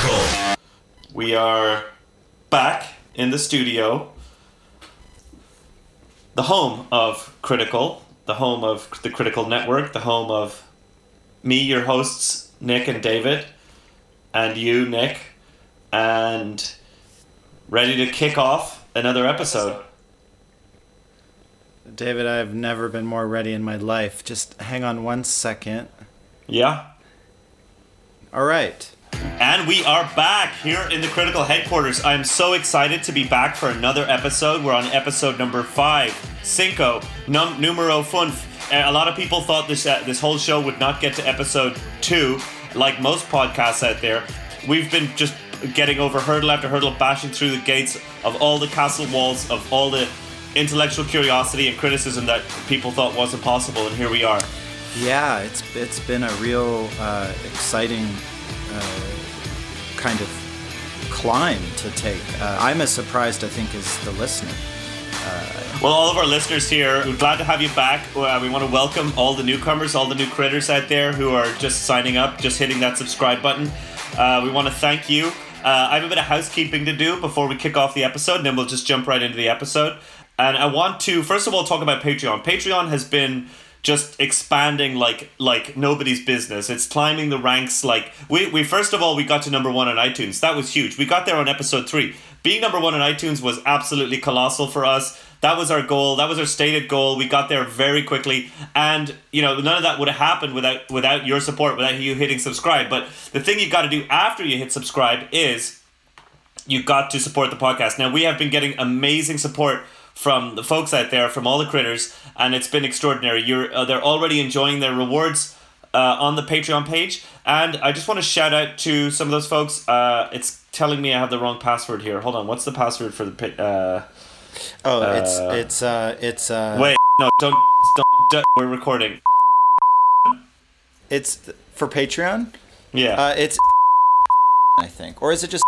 Critical. We are back in the studio, the home of Critical, the home of the Critical Network, the home of me, your hosts, Nick and David, and you, Nick, and ready to kick off another episode. David, I've never been more ready in my life. Just hang on one second. Yeah? All right. And we are back here in the Critical Headquarters. I'm so excited to be back for another episode. We're on episode number five, Cinco, num- numero funf. A lot of people thought this uh, this whole show would not get to episode two, like most podcasts out there. We've been just getting over hurdle after hurdle, bashing through the gates of all the castle walls of all the intellectual curiosity and criticism that people thought wasn't possible, and here we are. Yeah, it's it's been a real uh, exciting kind of climb to take. Uh, I'm as surprised, I think, as the listener. Well, all of our listeners here, we're glad to have you back. Uh, we want to welcome all the newcomers, all the new critters out there who are just signing up, just hitting that subscribe button. Uh, we want to thank you. Uh, I have a bit of housekeeping to do before we kick off the episode, and then we'll just jump right into the episode. And I want to first of all talk about Patreon. Patreon has been just expanding like like nobody's business. It's climbing the ranks. Like we we first of all we got to number one on iTunes. That was huge. We got there on episode three. Being number one on iTunes was absolutely colossal for us. That was our goal. That was our stated goal. We got there very quickly, and you know none of that would have happened without without your support, without you hitting subscribe. But the thing you got to do after you hit subscribe is you got to support the podcast. Now we have been getting amazing support from the folks out there, from all the critters, and it's been extraordinary. You're uh, they're already enjoying their rewards uh, on the Patreon page, and I just want to shout out to some of those folks. Uh, it's telling me I have the wrong password here. Hold on, what's the password for the uh, Oh, it's Uh, it's uh it's uh Wait, no, don't, don't, don't. We're recording. it's th- for Patreon. Yeah. Uh, it's I think, or is it just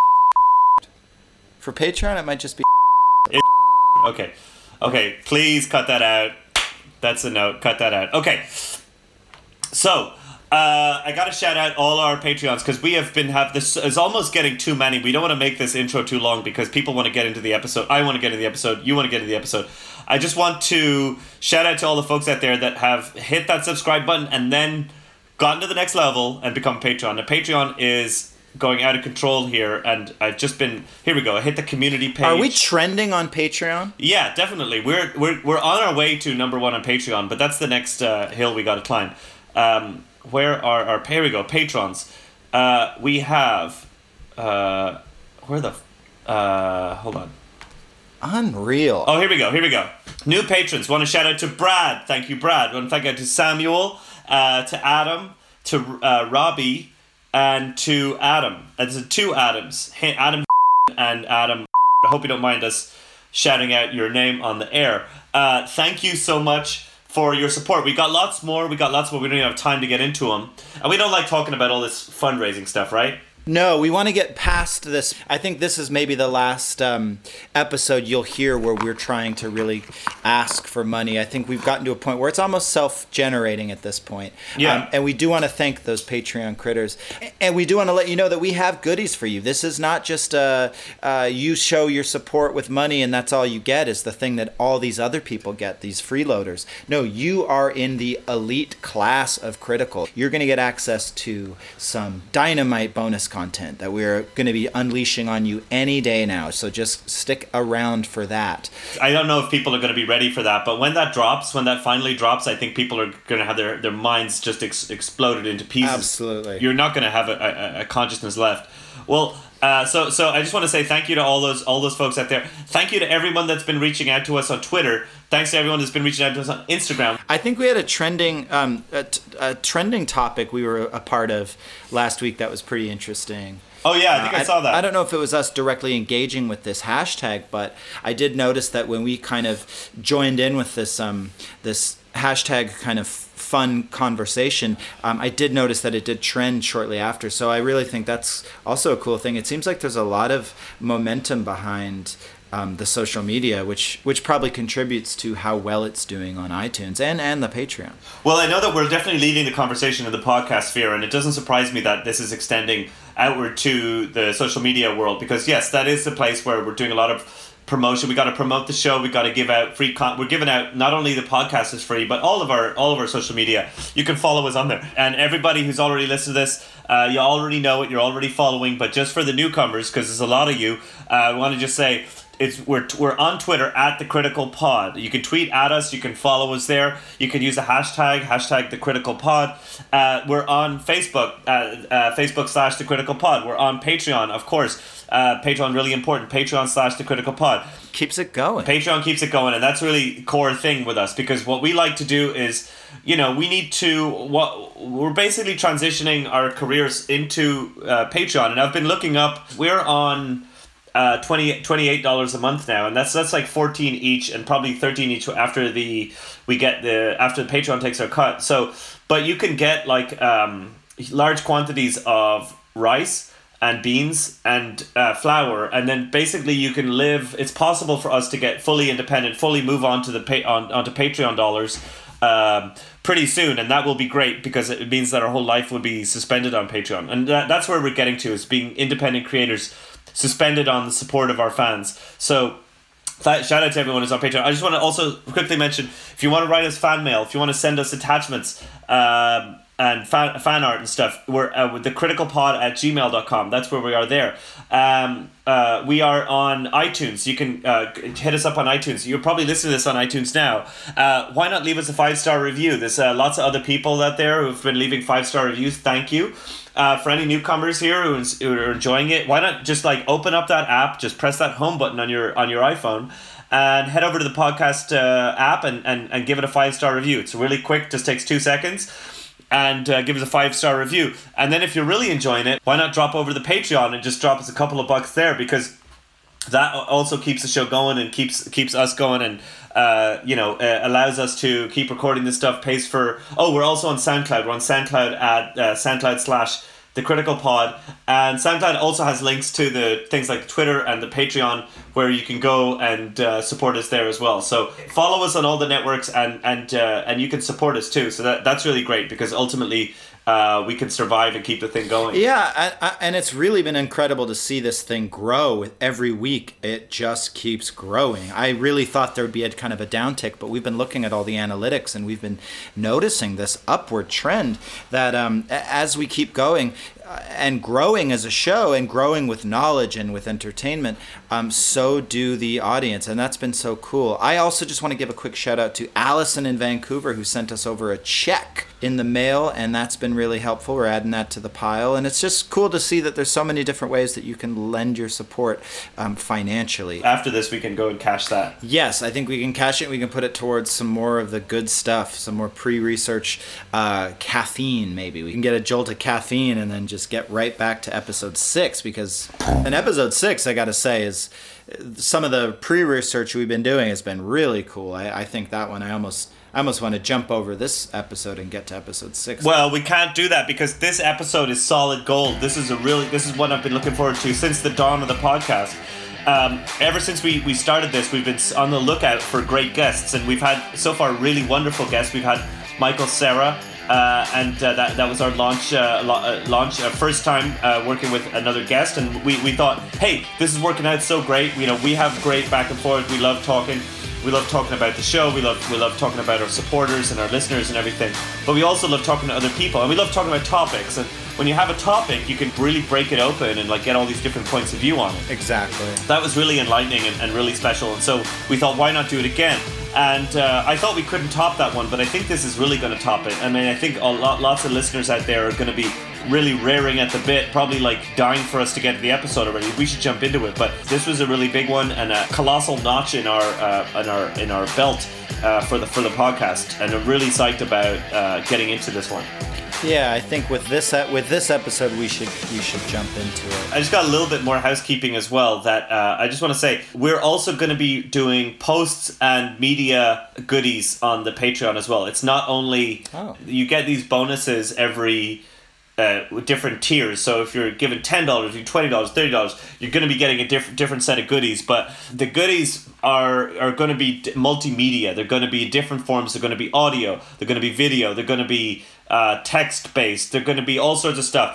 for Patreon? It might just be. Okay. Okay, please cut that out. That's a note. Cut that out. Okay. So, uh, I got to shout out all our Patreons because we have been have this is almost getting too many. We don't want to make this intro too long because people want to get into the episode. I want to get into the episode. You want to get into the episode. I just want to shout out to all the folks out there that have hit that subscribe button and then gotten to the next level and become Patreon. Now, Patreon is going out of control here, and I've just been here. We go. I hit the community page. Are we trending on Patreon? Yeah, definitely. We're we're we're on our way to number one on Patreon, but that's the next uh, hill we got to climb. Um, where are our here we go patrons? Uh, we have uh, where the f- uh, hold on. Unreal. Oh, here we go. Here we go. New patrons. Want to shout out to Brad. Thank you, Brad. Want to thank out to Samuel, uh, to Adam, to uh, Robbie, and to Adam. And there's two Adams. Adam and Adam. I hope you don't mind us shouting out your name on the air. Uh, thank you so much for your support. We got lots more. We got lots more. We don't even have time to get into them. And we don't like talking about all this fundraising stuff, right? No, we want to get past this. I think this is maybe the last um, episode you'll hear where we're trying to really ask for money. I think we've gotten to a point where it's almost self generating at this point. Yeah. Um, and we do want to thank those Patreon critters. And we do want to let you know that we have goodies for you. This is not just uh, uh, you show your support with money and that's all you get, is the thing that all these other people get, these freeloaders. No, you are in the elite class of critical. You're going to get access to some dynamite bonus content that we're going to be unleashing on you any day now. So just stick around for that. I don't know if people are going to be ready for that, but when that drops, when that finally drops, I think people are going to have their, their minds just ex- exploded into pieces. Absolutely. You're not going to have a, a, a consciousness left. Well, uh, so so I just want to say thank you to all those all those folks out there. Thank you to everyone that's been reaching out to us on Twitter. Thanks to everyone that's been reaching out to us on Instagram. I think we had a trending um, a, t- a trending topic we were a part of last week that was pretty interesting. Oh yeah, I think I, saw that. I don't know if it was us directly engaging with this hashtag, but I did notice that when we kind of joined in with this um, this hashtag kind of fun conversation, um, I did notice that it did trend shortly after. So I really think that's also a cool thing. It seems like there's a lot of momentum behind um, the social media, which which probably contributes to how well it's doing on iTunes and and the Patreon. Well, I know that we're definitely leading the conversation in the podcast sphere, and it doesn't surprise me that this is extending outward to the social media world because yes, that is the place where we're doing a lot of promotion. We got to promote the show. We got to give out free. Con- we're giving out not only the podcast is free, but all of our all of our social media. You can follow us on there, and everybody who's already listened to this, uh, you already know it. You're already following. But just for the newcomers, because there's a lot of you, uh, I want to just say it's we're, we're on Twitter at the Critical Pod. You can tweet at us. You can follow us there. You can use the hashtag hashtag the Critical Pod. Uh, we're on Facebook uh, uh, Facebook slash the Critical Pod. We're on Patreon, of course. Uh, Patreon really important. Patreon slash the Critical Pod keeps it going. Patreon keeps it going, and that's really core thing with us because what we like to do is, you know, we need to what we're basically transitioning our careers into uh, Patreon, and I've been looking up. We're on uh, 20 $28 a month now and that's that's like 14 each and probably 13 each after the we get the after the patreon takes our cut so but you can get like um, large quantities of rice and beans and uh, flour and then basically you can live it's possible for us to get fully independent fully move on to the pay on onto patreon dollars um, pretty soon and that will be great because it means that our whole life would be suspended on patreon and that, that's where we're getting to is being independent creators suspended on the support of our fans. So shout out to everyone who's on Patreon. I just want to also quickly mention if you want to write us fan mail, if you want to send us attachments um, and fan, fan art and stuff, we're uh, with the criticalpod at gmail.com. That's where we are there. Um, uh, we are on iTunes. You can uh, hit us up on iTunes. You're probably listening to this on iTunes now. Uh, why not leave us a five star review? There's uh, lots of other people out there who've been leaving five star reviews. Thank you. Uh, for any newcomers here who, who are enjoying it, why not just like open up that app, just press that home button on your on your iPhone, and head over to the podcast uh, app and, and, and give it a five star review. It's really quick, just takes two seconds and uh, give us a five star review. And then if you're really enjoying it, why not drop over to the Patreon and just drop us a couple of bucks there because that also keeps the show going and keeps keeps us going and uh, you know uh, allows us to keep recording this stuff. Pays for oh we're also on SoundCloud. We're on SoundCloud at uh, SoundCloud slash the Critical Pod, and SoundCloud also has links to the things like Twitter and the Patreon, where you can go and uh, support us there as well. So follow us on all the networks, and and uh, and you can support us too. So that that's really great because ultimately uh, we can survive and keep the thing going. Yeah, and, and it's really been incredible to see this thing grow every week. It just keeps growing. I really thought there would be a kind of a downtick, but we've been looking at all the analytics and we've been noticing this upward trend that um, as we keep going, and growing as a show and growing with knowledge and with entertainment, um, so do the audience. And that's been so cool. I also just want to give a quick shout out to Allison in Vancouver who sent us over a check in the mail, and that's been really helpful. We're adding that to the pile. And it's just cool to see that there's so many different ways that you can lend your support um, financially. After this, we can go and cash that. Yes, I think we can cash it. We can put it towards some more of the good stuff, some more pre research uh, caffeine, maybe. We can get a jolt of caffeine and then just get right back to episode six because in episode six, I got to say, is some of the pre-research we've been doing has been really cool. I, I think that one I almost I almost want to jump over this episode and get to episode six. Well, we can't do that because this episode is solid gold. This is a really this is what I've been looking forward to since the dawn of the podcast. Um, ever since we, we started this, we've been on the lookout for great guests, and we've had so far really wonderful guests. We've had Michael Cera, uh, and uh, that, that was our launch uh, uh launch uh, first time uh, working with another guest. And we, we thought hey this is working out so great. You know we have great back and forth. We love talking. We love talking about the show. We love we love talking about our supporters and our listeners and everything. But we also love talking to other people. And we love talking about topics. And when you have a topic you can really break it open and like get all these different points of view on it exactly that was really enlightening and, and really special and so we thought why not do it again and uh, I thought we couldn't top that one, but I think this is really going to top it. I mean, I think a lot, lots of listeners out there are going to be really raring at the bit, probably like dying for us to get to the episode already. We should jump into it. But this was a really big one and a colossal notch in our uh, in our in our belt uh, for the for the podcast, and I'm really psyched about uh, getting into this one. Yeah, I think with this with this episode we should we should jump into it. I just got a little bit more housekeeping as well. That uh, I just want to say we're also going to be doing posts and media goodies on the Patreon as well. It's not only oh. you get these bonuses every. Uh, with different tiers. So if you're given ten dollars, you twenty dollars, thirty dollars, you're going to be getting a different different set of goodies. But the goodies are are going to be multimedia. They're going to be different forms. They're going to be audio. They're going to be video. They're going to be uh, text based. They're going to be all sorts of stuff.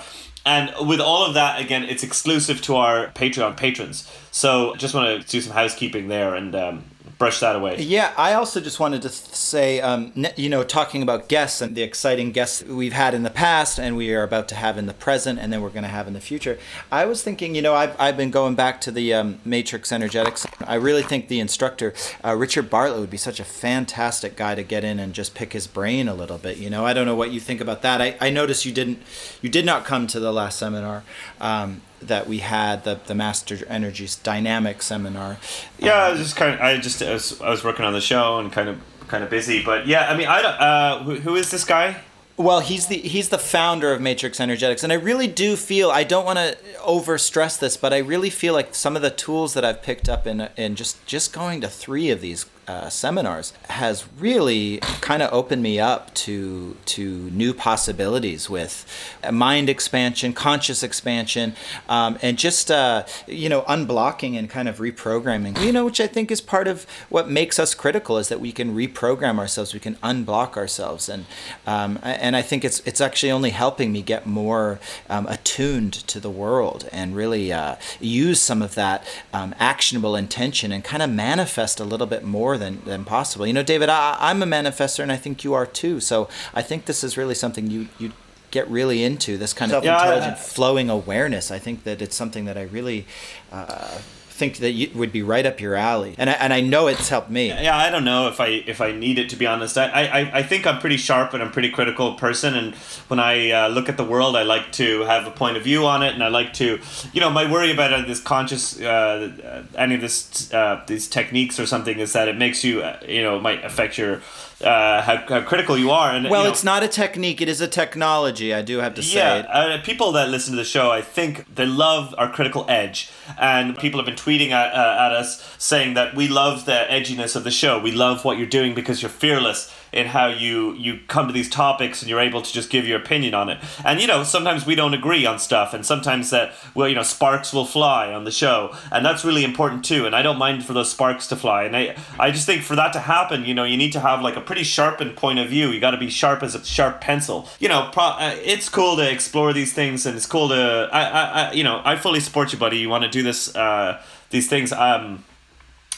And with all of that, again, it's exclusive to our Patreon patrons. So just want to do some housekeeping there and um, brush that away. Yeah, I also just wanted to say, um, you know, talking about guests and the exciting guests we've had in the past and we are about to have in the present and then we're going to have in the future. I was thinking, you know, I've, I've been going back to the um, Matrix Energetics. I really think the instructor, uh, Richard Bartlett, would be such a fantastic guy to get in and just pick his brain a little bit. You know, I don't know what you think about that. I, I noticed you didn't, you did not come to the last seminar. Um, that we had the the Master Energies Dynamic seminar. Yeah, I was just kind of I just I was, I was working on the show and kind of kind of busy, but yeah, I mean I don't. Uh, who, who is this guy? Well, he's the he's the founder of Matrix Energetics, and I really do feel I don't want to over stress this, but I really feel like some of the tools that I've picked up in in just just going to three of these uh, seminars has really kind of opened me up to to new possibilities with mind expansion, conscious expansion, um, and just uh, you know unblocking and kind of reprogramming. You know, which I think is part of what makes us critical is that we can reprogram ourselves, we can unblock ourselves, and um, and I think it's it's actually only helping me get more um, attuned to the world and really uh, use some of that um, actionable intention and kind of manifest a little bit more than, than possible. You know, David, I, I'm a manifester, and I think you are too. So I think this is really something you you get really into this kind of Yeah, I- intelligent flowing awareness. I think that it's something that I really. Uh, think that you, would be right up your alley. And I, and I know it's helped me. Yeah, I don't know if I if I need it to be honest. I I, I think I'm pretty sharp and I'm pretty critical person, and when I uh, look at the world, I like to have a point of view on it, and I like to, you know, my worry about uh, this conscious, uh, uh, any of this uh, these techniques or something is that it makes you, uh, you know, might affect your uh, how, how critical you are. And well you know, it's not a technique it is a technology i do have to say yeah, it. uh, people that listen to the show, I think they love our critical edge, and people have been tweeting at, uh, at us saying that we love the edginess of the show. We love what you're doing because you're fearless in how you you come to these topics and you're able to just give your opinion on it. And you know, sometimes we don't agree on stuff, and sometimes that well, you know, sparks will fly on the show, and that's really important too. And I don't mind for those sparks to fly. And I I just think for that to happen, you know, you need to have like a pretty sharpened point of view. You got to be sharp as a sharp pencil. You know, pro- uh, it's cool to explore these things, and it's cool to I, I, I you know I fully support you, buddy. You want to do this uh, these things. Um,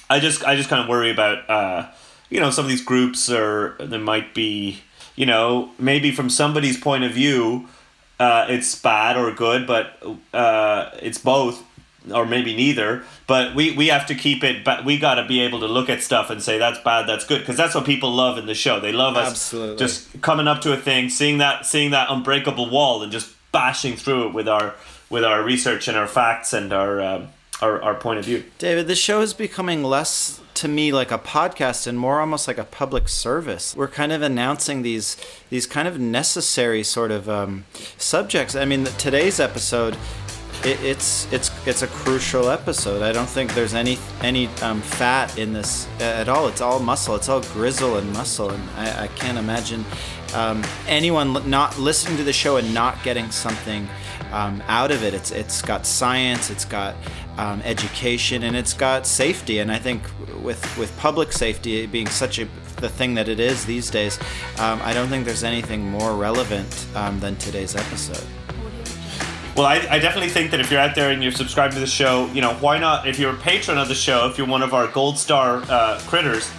I just I just kind of worry about uh, you know some of these groups are there might be you know maybe from somebody's point of view uh, it's bad or good but uh, it's both or maybe neither. But we, we have to keep it but we got to be able to look at stuff and say that's bad that's good because that's what people love in the show. They love us Absolutely. just coming up to a thing seeing that seeing that unbreakable wall and just bashing through it with our with our research and our facts and our um, our, our point of view. David, the show is becoming less to me like a podcast and more almost like a public service. We're kind of announcing these these kind of necessary sort of um, subjects. I mean, today's episode. It, it's it's it's a crucial episode. I don't think there's any any um, fat in this at all. It's all muscle. It's all grizzle and muscle, and I, I can't imagine um, anyone not listening to the show and not getting something um, out of it. It's it's got science, it's got um, education, and it's got safety. And I think with with public safety being such a the thing that it is these days, um, I don't think there's anything more relevant um, than today's episode. Well, I, I definitely think that if you're out there and you're subscribed to the show, you know, why not? If you're a patron of the show, if you're one of our gold star uh, critters,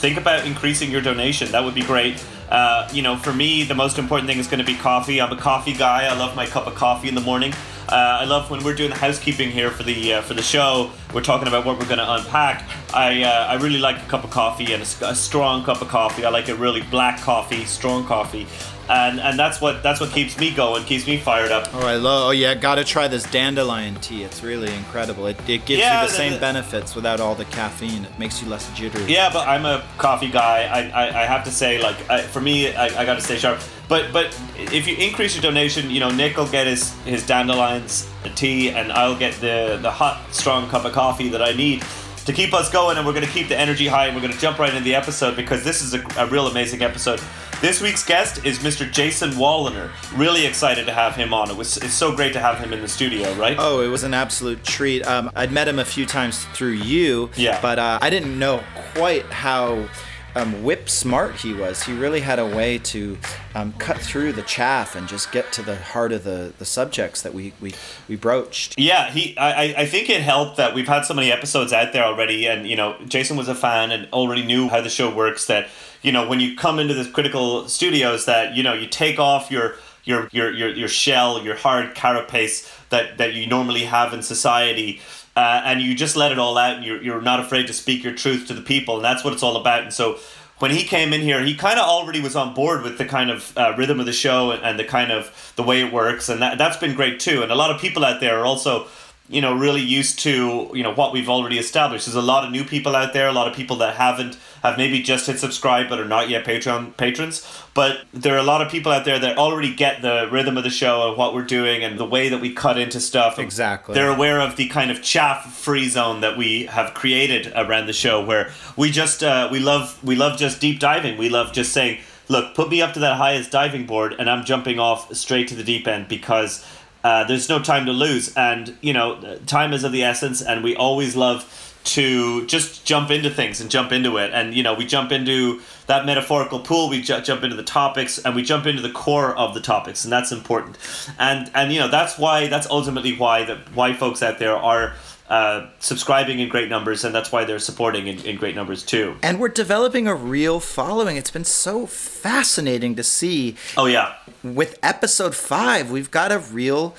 think about increasing your donation. That would be great. Uh, you know, for me, the most important thing is going to be coffee. I'm a coffee guy. I love my cup of coffee in the morning. Uh, I love when we're doing the housekeeping here for the uh, for the show. We're talking about what we're going to unpack. I uh, I really like a cup of coffee and a strong cup of coffee. I like a really black coffee, strong coffee, and and that's what that's what keeps me going, keeps me fired up. Oh, I love. Oh, yeah, gotta try this dandelion tea. It's really incredible. It, it gives Yeah, you the the- same the- benefits without all the caffeine. It makes you less jittery. Yeah, but I'm a coffee guy. I, I, I have to say, like, I, for me, I, I got to stay sharp. But but if you increase your donation, you know, Nick will get his, his dandelions uh, tea, and I'll get the, the hot, strong cup of coffee that I need to keep us going. And we're going to keep the energy high, and we're going to jump right into the episode because this is a, a real amazing episode. This week's guest is Mr. Jason Woliner. Really excited to have him on. It was it's so great to have him in the studio, right? Oh, it was an absolute treat. Um, I'd met him a few times through you, Yeah. but uh, I didn't know quite how um, whip smart he was. He really had a way to um, cut through the chaff and just get to the heart of the, the subjects that we, we, we broached. Yeah, he. I, I think it helped that we've had so many episodes out there already, and you know, Jason was a fan and already knew how the show works. That you know, when you come into the critical studios, that you know, you take off your your your your, your shell, your hard carapace that that you normally have in society uh, and you just let it all out and you're, you're not afraid to speak your truth to the people and that's what it's all about. And so when he came in here he kind of already was on board with the kind of uh, rhythm of the show and, and the kind of the way it works and that, that's been great too. And a lot of people out there are also you know really used to you know what we've already established. There's a lot of new people out there a lot of people that haven't have maybe just hit subscribe but are not yet patreon patrons. But there are a lot of people out there that already get the rhythm of the show and what we're doing and the way that we cut into stuff. Exactly. They're aware of the kind of chaff free zone that we have created around the show where we just uh, we love we love just deep diving. We love just saying look put me up to that highest diving board and i'm jumping off straight to the deep end because uh, there's no time to lose, and you know, time is of the essence, and we always love to just jump into things and jump into it. And you know we jump into that metaphorical pool we ju- jump into the topics and we jump into the core of the topics and that's important. And and you know that's why that's ultimately why that why folks out there are uh, subscribing in great numbers, and that's why they're supporting in, in great numbers too. And we're developing a real following. It's been so fascinating to see. Oh yeah. With episode five, we've got a real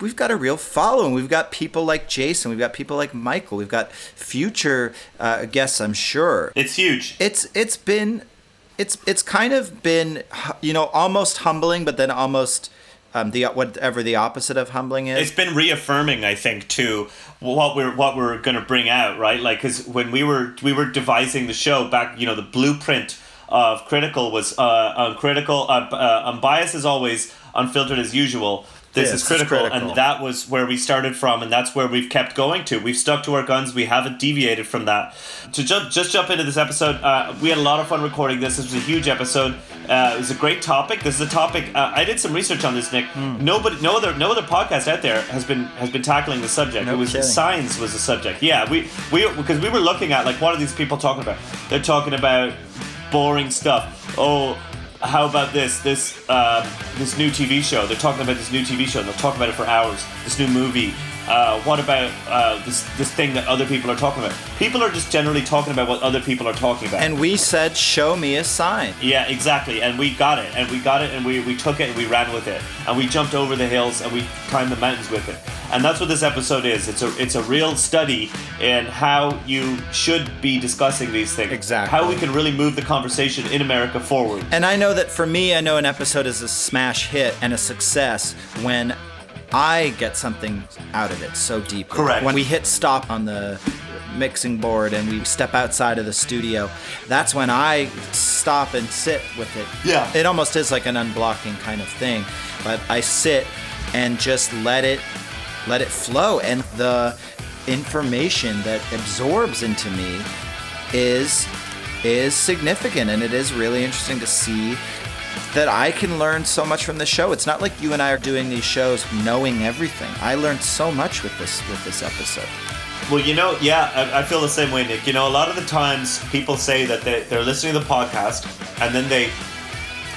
we've got a real following. We've got people like Jason. We've got people like Michael. We've got future uh, guests. I'm sure it's huge. It's it's been it's it's kind of been you know almost humbling, but then almost um, the whatever the opposite of humbling is. It's been reaffirming, I think, to what we're what we're gonna bring out, right? Like, because when we were we were devising the show back, you know, the blueprint of critical was uh, uncritical, uh, uh, unbiased as always, unfiltered as usual this is critical, critical, and that was where we started from and that's where we've kept going to. We've stuck to our guns. We haven't deviated from that. To jump just jump into this episode uh, we had a lot of fun recording this. This was a huge episode. Uh, it was a great topic. This is a topic uh, i did some research on this nick. Mm. nobody no other no other podcast out there has been has been tackling the subject. No it was kidding. science was the subject. Yeah we we because we were looking at like what are these people talking about? They're talking about boring stuff. Oh how about this this uh, this new TV show? They're talking about this new TV show. and They'll talk about it for hours. This new movie. Uh, what about uh, this this thing that other people are talking about? People are just generally talking about what other people are talking about. And we said, "Show me a sign." Yeah, exactly. And we got it, and we got it, and we, we took it, and we ran with it, and we jumped over the hills, and we climbed the mountains with it. And that's what this episode is. It's a it's a real study in how you should be discussing these things. Exactly. How we can really move the conversation in America forward. And I know that for me, I know an episode is a smash hit and a success when I get something out of it so deep. Correct. When we hit stop on the mixing board and we step outside of the studio, that's when I stop and sit with it. Yeah. It almost is like an unblocking kind of thing, but I sit and just let it let it flow and the information that absorbs into me is is significant and it is really interesting to see that I can learn so much from the show. It's not like you and I are doing these shows knowing everything. I learned so much with this with this episode. Well, you know, yeah, I, I, feel the same way, Nick. You know, a lot of the times people say that they, they're listening to the podcast and then they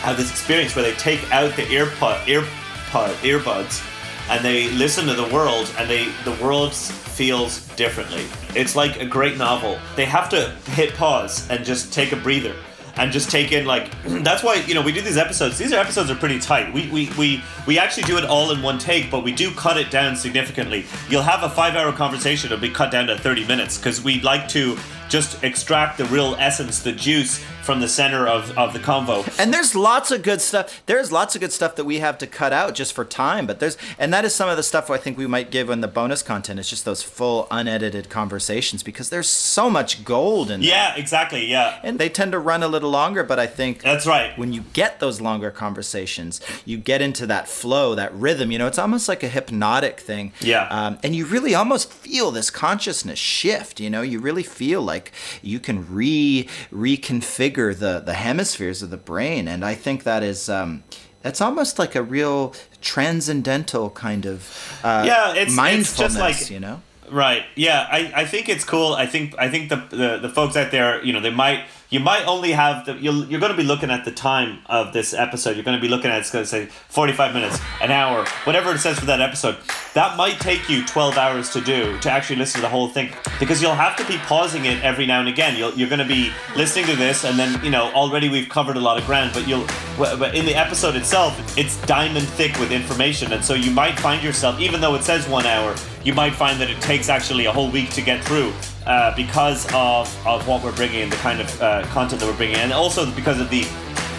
have this experience where they take out the earpod, earpod, earbuds, and they listen to the world, and they the world feels differently. It's like a great novel. They have to hit pause and just take a breather and just take in like that's why you know we do these episodes. These are episodes are pretty tight. We, we we we actually do it all in one take but we do cut it down significantly. You'll have a five hour conversation. It'll be cut down to 30 minutes because we like to just extract the real essence the juice from the center of, of the convo. And there's lots of good stuff. There's lots of good stuff that we have to cut out just for time. But there's and that is some of the stuff I think we might give in the bonus content. It's just those full unedited conversations because there's so much gold in. Yeah, exactly. Yeah. And they tend to run a little longer, but I think that's right. When you get those longer conversations, you get into that flow, that rhythm. You know, it's almost like a hypnotic thing. Yeah. Um, and you really almost feel this consciousness shift. You know, you really feel like you can re reconfigure the the hemispheres of the brain, and I think that is. Um, it's almost like a real transcendental kind of uh, yeah, it's mindfulness, it's just like, you know. Right. Yeah. I, I think it's cool. I think I think the, the the folks out there, you know, they might you might only have the you'll, you're going to be looking at the time of this episode. You're going to be looking at it's going to say 45 minutes, an hour, whatever it says for that episode. That might take you 12 hours to do to actually listen to the whole thing because you'll have to be pausing it every now and again. You'll, you're going to be listening to this and then you know already we've covered a lot of ground, but you'll but in the episode itself it's diamond thick with information, and so you might find yourself even though it says one hour, you might find that it takes actually a whole week to get through uh, because of, of what we're bringing and the kind of uh, content that we're bringing, and also because of the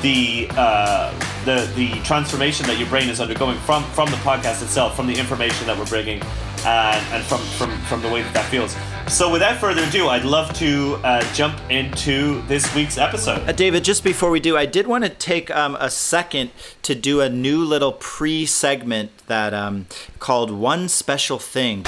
the uh, the the transformation that your brain is undergoing from from the podcast itself, from the information that we're bringing, and, and from from from the way that that feels. So, without further ado, I'd love to uh, jump into this week's episode. Uh, David, just before we do, I did want to take um, a second to do a new little pre segment that um, called One Special Thing.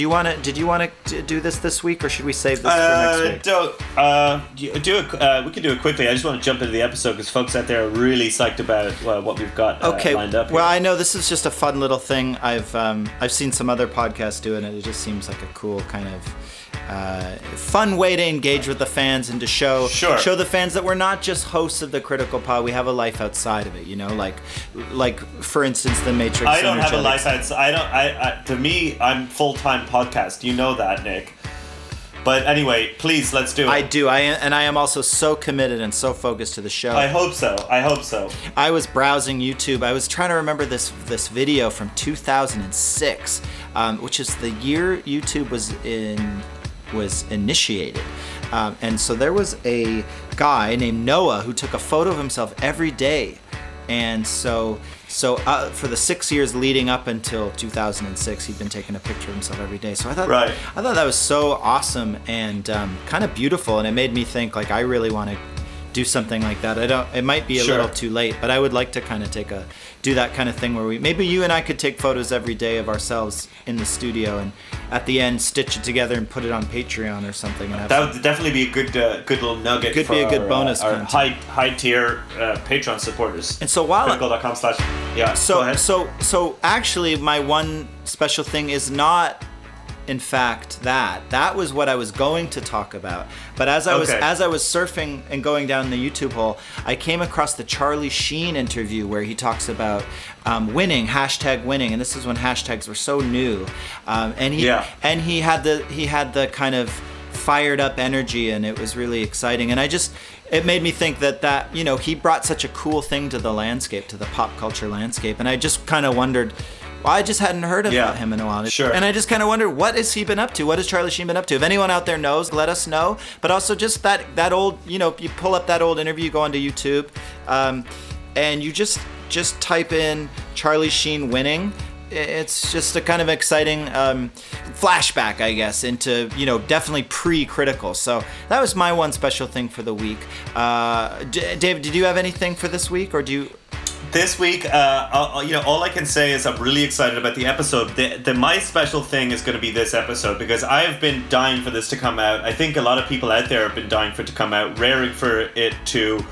You want to? Did you want to do this this week, or should we save this for Uh, next week? do, uh, do it. Uh, we can do it quickly. I just want to jump into the episode because folks out there are really psyched about uh, what we've got uh, Okay. lined up. Well. I know this is just a fun little thing. I've um, I've seen some other podcasts doing it. It just seems like a cool kind of uh, fun way to engage with the fans and to show Sure. show the fans that we're not just hosts of the Critical Pod. We have a life outside of it. You know, like like for instance, the Matrix. I don't have a life outside. I don't. I, I to me, I'm full time podcast. You know that, Nick. But anyway, please let's do it. I do. I and I am also so committed and so focused to the show. I hope so. I hope so. I was browsing YouTube. I was trying to remember this this video from 2006, um, which is the year YouTube was in was initiated. Um, and so there was a guy named Noah who took a photo of himself every day. And so so uh, for the six years leading up until 2006, he'd been taking a picture of himself every day. So I thought Right. I thought that was so awesome and um, kind of beautiful, and it made me think like I really want to do something like that. I don't. It might be a Sure. little too late, but I would like to kind of take a do that kind of thing where we maybe you and I could take photos every day of ourselves in the studio and at the end stitch it together and put it on Patreon or something. That would definitely be a good, uh, good little nugget. Could for be a good our, bonus Uh, our high, high tier uh, Patreon supporters. And so while- critical.com slash yeah. so so so actually my one special thing is not in fact that. That was what i was going to talk about. But as i was as i was surfing and going down the youtube hole i came across the charlie sheen interview where he talks about um, winning hashtag winning. And this is when hashtags were so new. Um, and he Yeah. and he had the he had the kind of fired up energy and it was really exciting. And i just it made me think that that you know he brought such a cool thing to the landscape to the pop culture landscape. And i just kind of wondered well, I just hadn't heard of Yeah. him in a while. Sure. And I just kind of wondered, what has he been up to? What has Charlie Sheen been up to? If anyone out there knows, let us know. But also just that that old, you know, you pull up that old interview, you go onto YouTube, um, and you just just type in Charlie Sheen winning. It's just a kind of exciting um, flashback, I guess, into you know definitely pre-critical. So that was my one special thing for the week. Uh, D- Dave, did you have anything for this week, or do you? This week, uh, I'll- you know, all I can say is I'm really excited about the episode. The, the my special thing is going to be this episode because I have been dying for this to come out. I think a lot of people out there have been dying for it to come out, raring for it to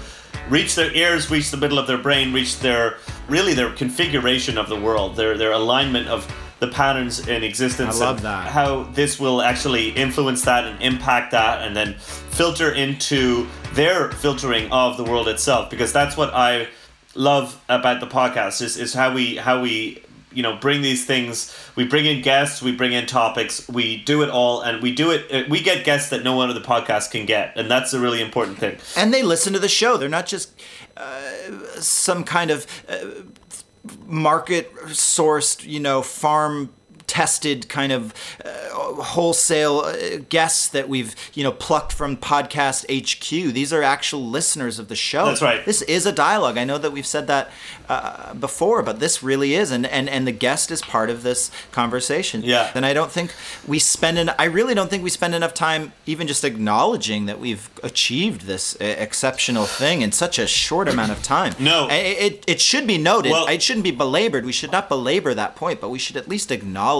reach their ears, reach the middle of their brain, reach their really their configuration of the world, their their alignment of the patterns in existence. I love that. How this will actually influence that and impact that, and then filter into their filtering of the world itself. Because that's what I love about the podcast is, is how we how we you know bring these things we bring in guests we bring in topics we do it all and we do it uh, we get guests that no one of the podcast can get and that's a really important thing and they listen to the show. They're not just uh, some kind of uh, market sourced, you know, farm tested kind of uh, wholesale uh, guests that we've you know plucked from podcast HQ. These are actual listeners of the show. That's right. This is a dialogue. I know that we've said that uh, before, but this really is, and, and and the guest is part of this conversation. Yeah. And I don't think we spend an. I really don't think we spend enough time even just acknowledging that we've achieved this uh, exceptional thing in such a short amount of time. No. I- it it should be noted. Well- it shouldn't be belabored. We should not belabor that point, but we should at least acknowledge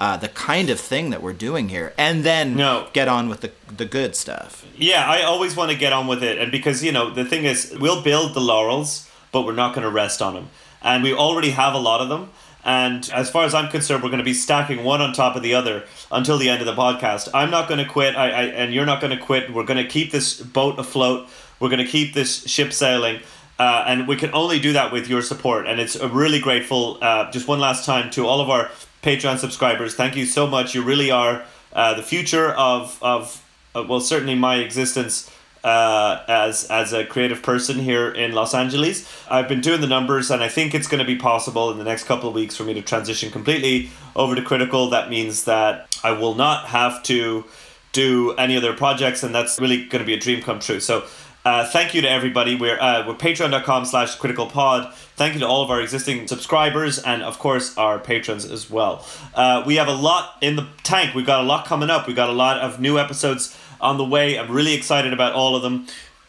uh, the kind of thing that we're doing here, and then No. get on with the the good stuff. Yeah, I always want to get on with it, and because you know the thing is, we'll build the laurels, but we're not going to rest on them, and we already have a lot of them. And as far as I'm concerned, we're going to be stacking one on top of the other until the end of the podcast. I'm not going to quit, I, I and you're not going to quit. We're going to keep this boat afloat. We're going to keep this ship sailing. Uh, and we can only do that with your support. And it's a really grateful, uh, just one last time, to all of our Patreon subscribers. Thank you so much. You really are uh, the future of, of uh, well, certainly my existence uh, as as a creative person here in Los Angeles. I've been doing the numbers, and I think it's going to be possible in the next couple of weeks for me to transition completely over to Critical. That means that I will not have to do any other projects, and that's really going to be a dream come true. So. Uh, thank you to everybody. We're uh, we're patreon.com slash critical pod. Thank you to all of our existing subscribers and of course our patrons as well. Uh, we have a lot in the tank. We've got a lot coming up. We've got a lot of new episodes on the way. I'm really excited about all of them.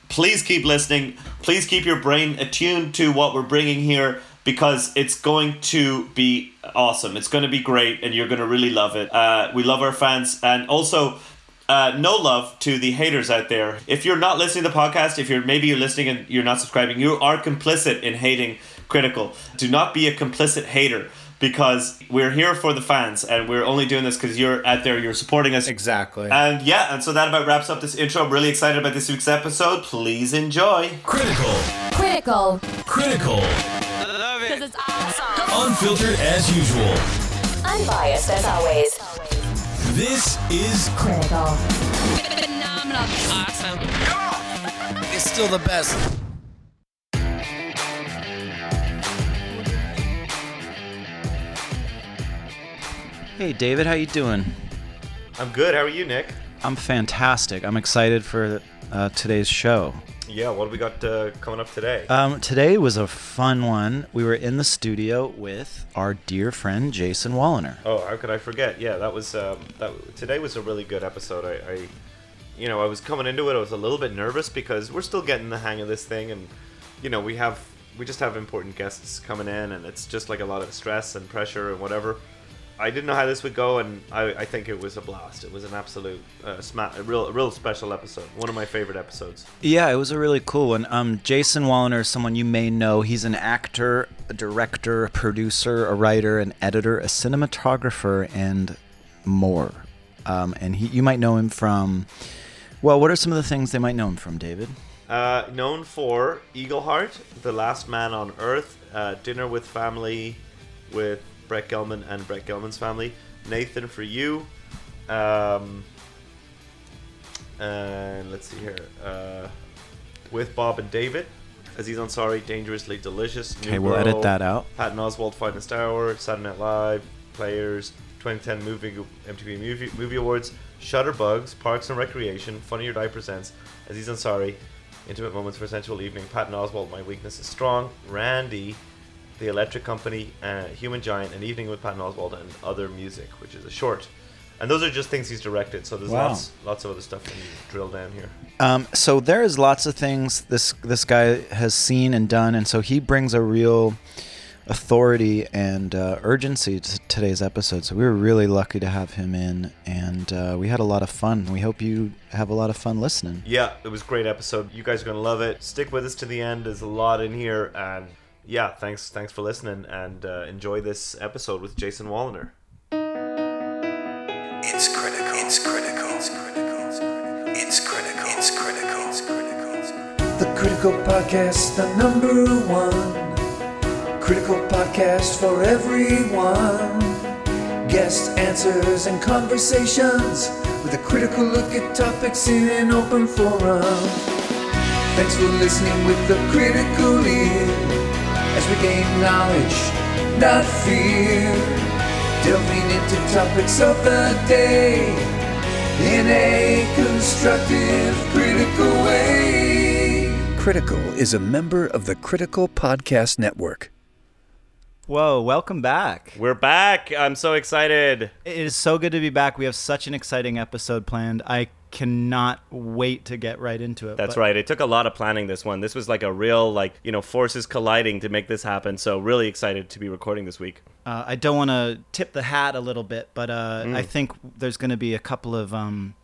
Please keep listening. Please keep your brain attuned to what we're bringing here because it's going to be awesome. It's going to be great and you're going to really love it. Uh, we love our fans and also uh, no love to the haters out there. If you're not listening to the podcast, if you're maybe you're listening and you're not subscribing, you are complicit in hating critical. Do not be a complicit hater because we're here for the fans and we're only doing this because you're out there, you're supporting us. Exactly. And yeah, and so that about wraps up this intro. I'm really excited about this week's episode. Please enjoy. Critical. Critical. Critical. Because it's awesome. Unfiltered as usual. Unbiased as always. This is Critical. phenomenal. Awesome. It's still the best. Hey David, how you doing? I'm good. How are you, Nick? I'm fantastic. I'm excited for uh, today's show. Yeah, what have we got uh, coming up today? Um, today was a fun one. We were in the studio with our dear friend Jason Woliner. Oh, how could I forget? Yeah, that was um, that. Today was a really good episode. I, I, you know, I was coming into it. I was a little bit nervous because we're still getting the hang of this thing, and you know, we have we just have important guests coming in, and it's just like a lot of stress and pressure and whatever. I didn't know how this would go, and I, I think it was a blast. It was an absolute uh, sma- a real, a real special episode. One of my favorite episodes. Yeah, it was a really cool one. Um, Jason Woliner is someone you may know. He's an actor, a director, a producer, a writer, an editor, a cinematographer, and more. Um, and he, you might know him from. Well, what are some of the things they might know him from, David? Uh, known for Eagleheart, The Last Man on Earth, uh, Dinner with Family with Brett Gelman and Brett Gelman's family, Nathan for You, um, and let's see here, uh, with Bob and David, Aziz Ansari, Dangerously Delicious, Okay, we'll edit that out. Patton Oswalt, Finest Hour, Saturday Night Live, Players, 2010 Movie MTV Movie, Movie Awards, Shutterbugs, Parks and Recreation, Funny or Die Presents, Aziz Ansari, Intimate Moments for a Sensual Evening, Patton Oswalt, My Weakness is Strong, Randy, The Electric Company, uh, Human Giant, An Evening with Patton Oswalt, and Other Music, which is a short. And those are just things he's directed, so there's Wow. lots lots of other stuff when you drill down here. Um, so there is lots of things this this guy has seen and done, and so he brings a real authority and uh, urgency to today's episode. So we were really lucky to have him in, and uh, we had a lot of fun. We hope you have a lot of fun listening. Yeah, it was a great episode. You guys are gonna love it. Stick with us to the end. There's a lot in here, and yeah, thanks thanks for listening, and uh, enjoy this episode with Jason Woliner. It's critical. It's critical. It's critical. It's critical. It's critical. It's critical. The Critical Podcast, the number one. Critical Podcast for everyone. Guest answers and conversations with a critical look at topics in an open forum. Thanks for listening with the critical ear as we gain knowledge, not fear. Delving into topics of the day in a constructive, critical way. Critical is a member of the Critical Podcast Network. Whoa, welcome back. We're back. I'm so excited. It is so good to be back. We have such an exciting episode planned. I cannot wait to get right into it. That's But- right. It took a lot of planning this one. This was like a real like you know forces colliding to make this happen. So really excited to be recording this week. Uh, I don't want to tip the hat a little bit, but uh, Mm. I think there's going to be a couple of um,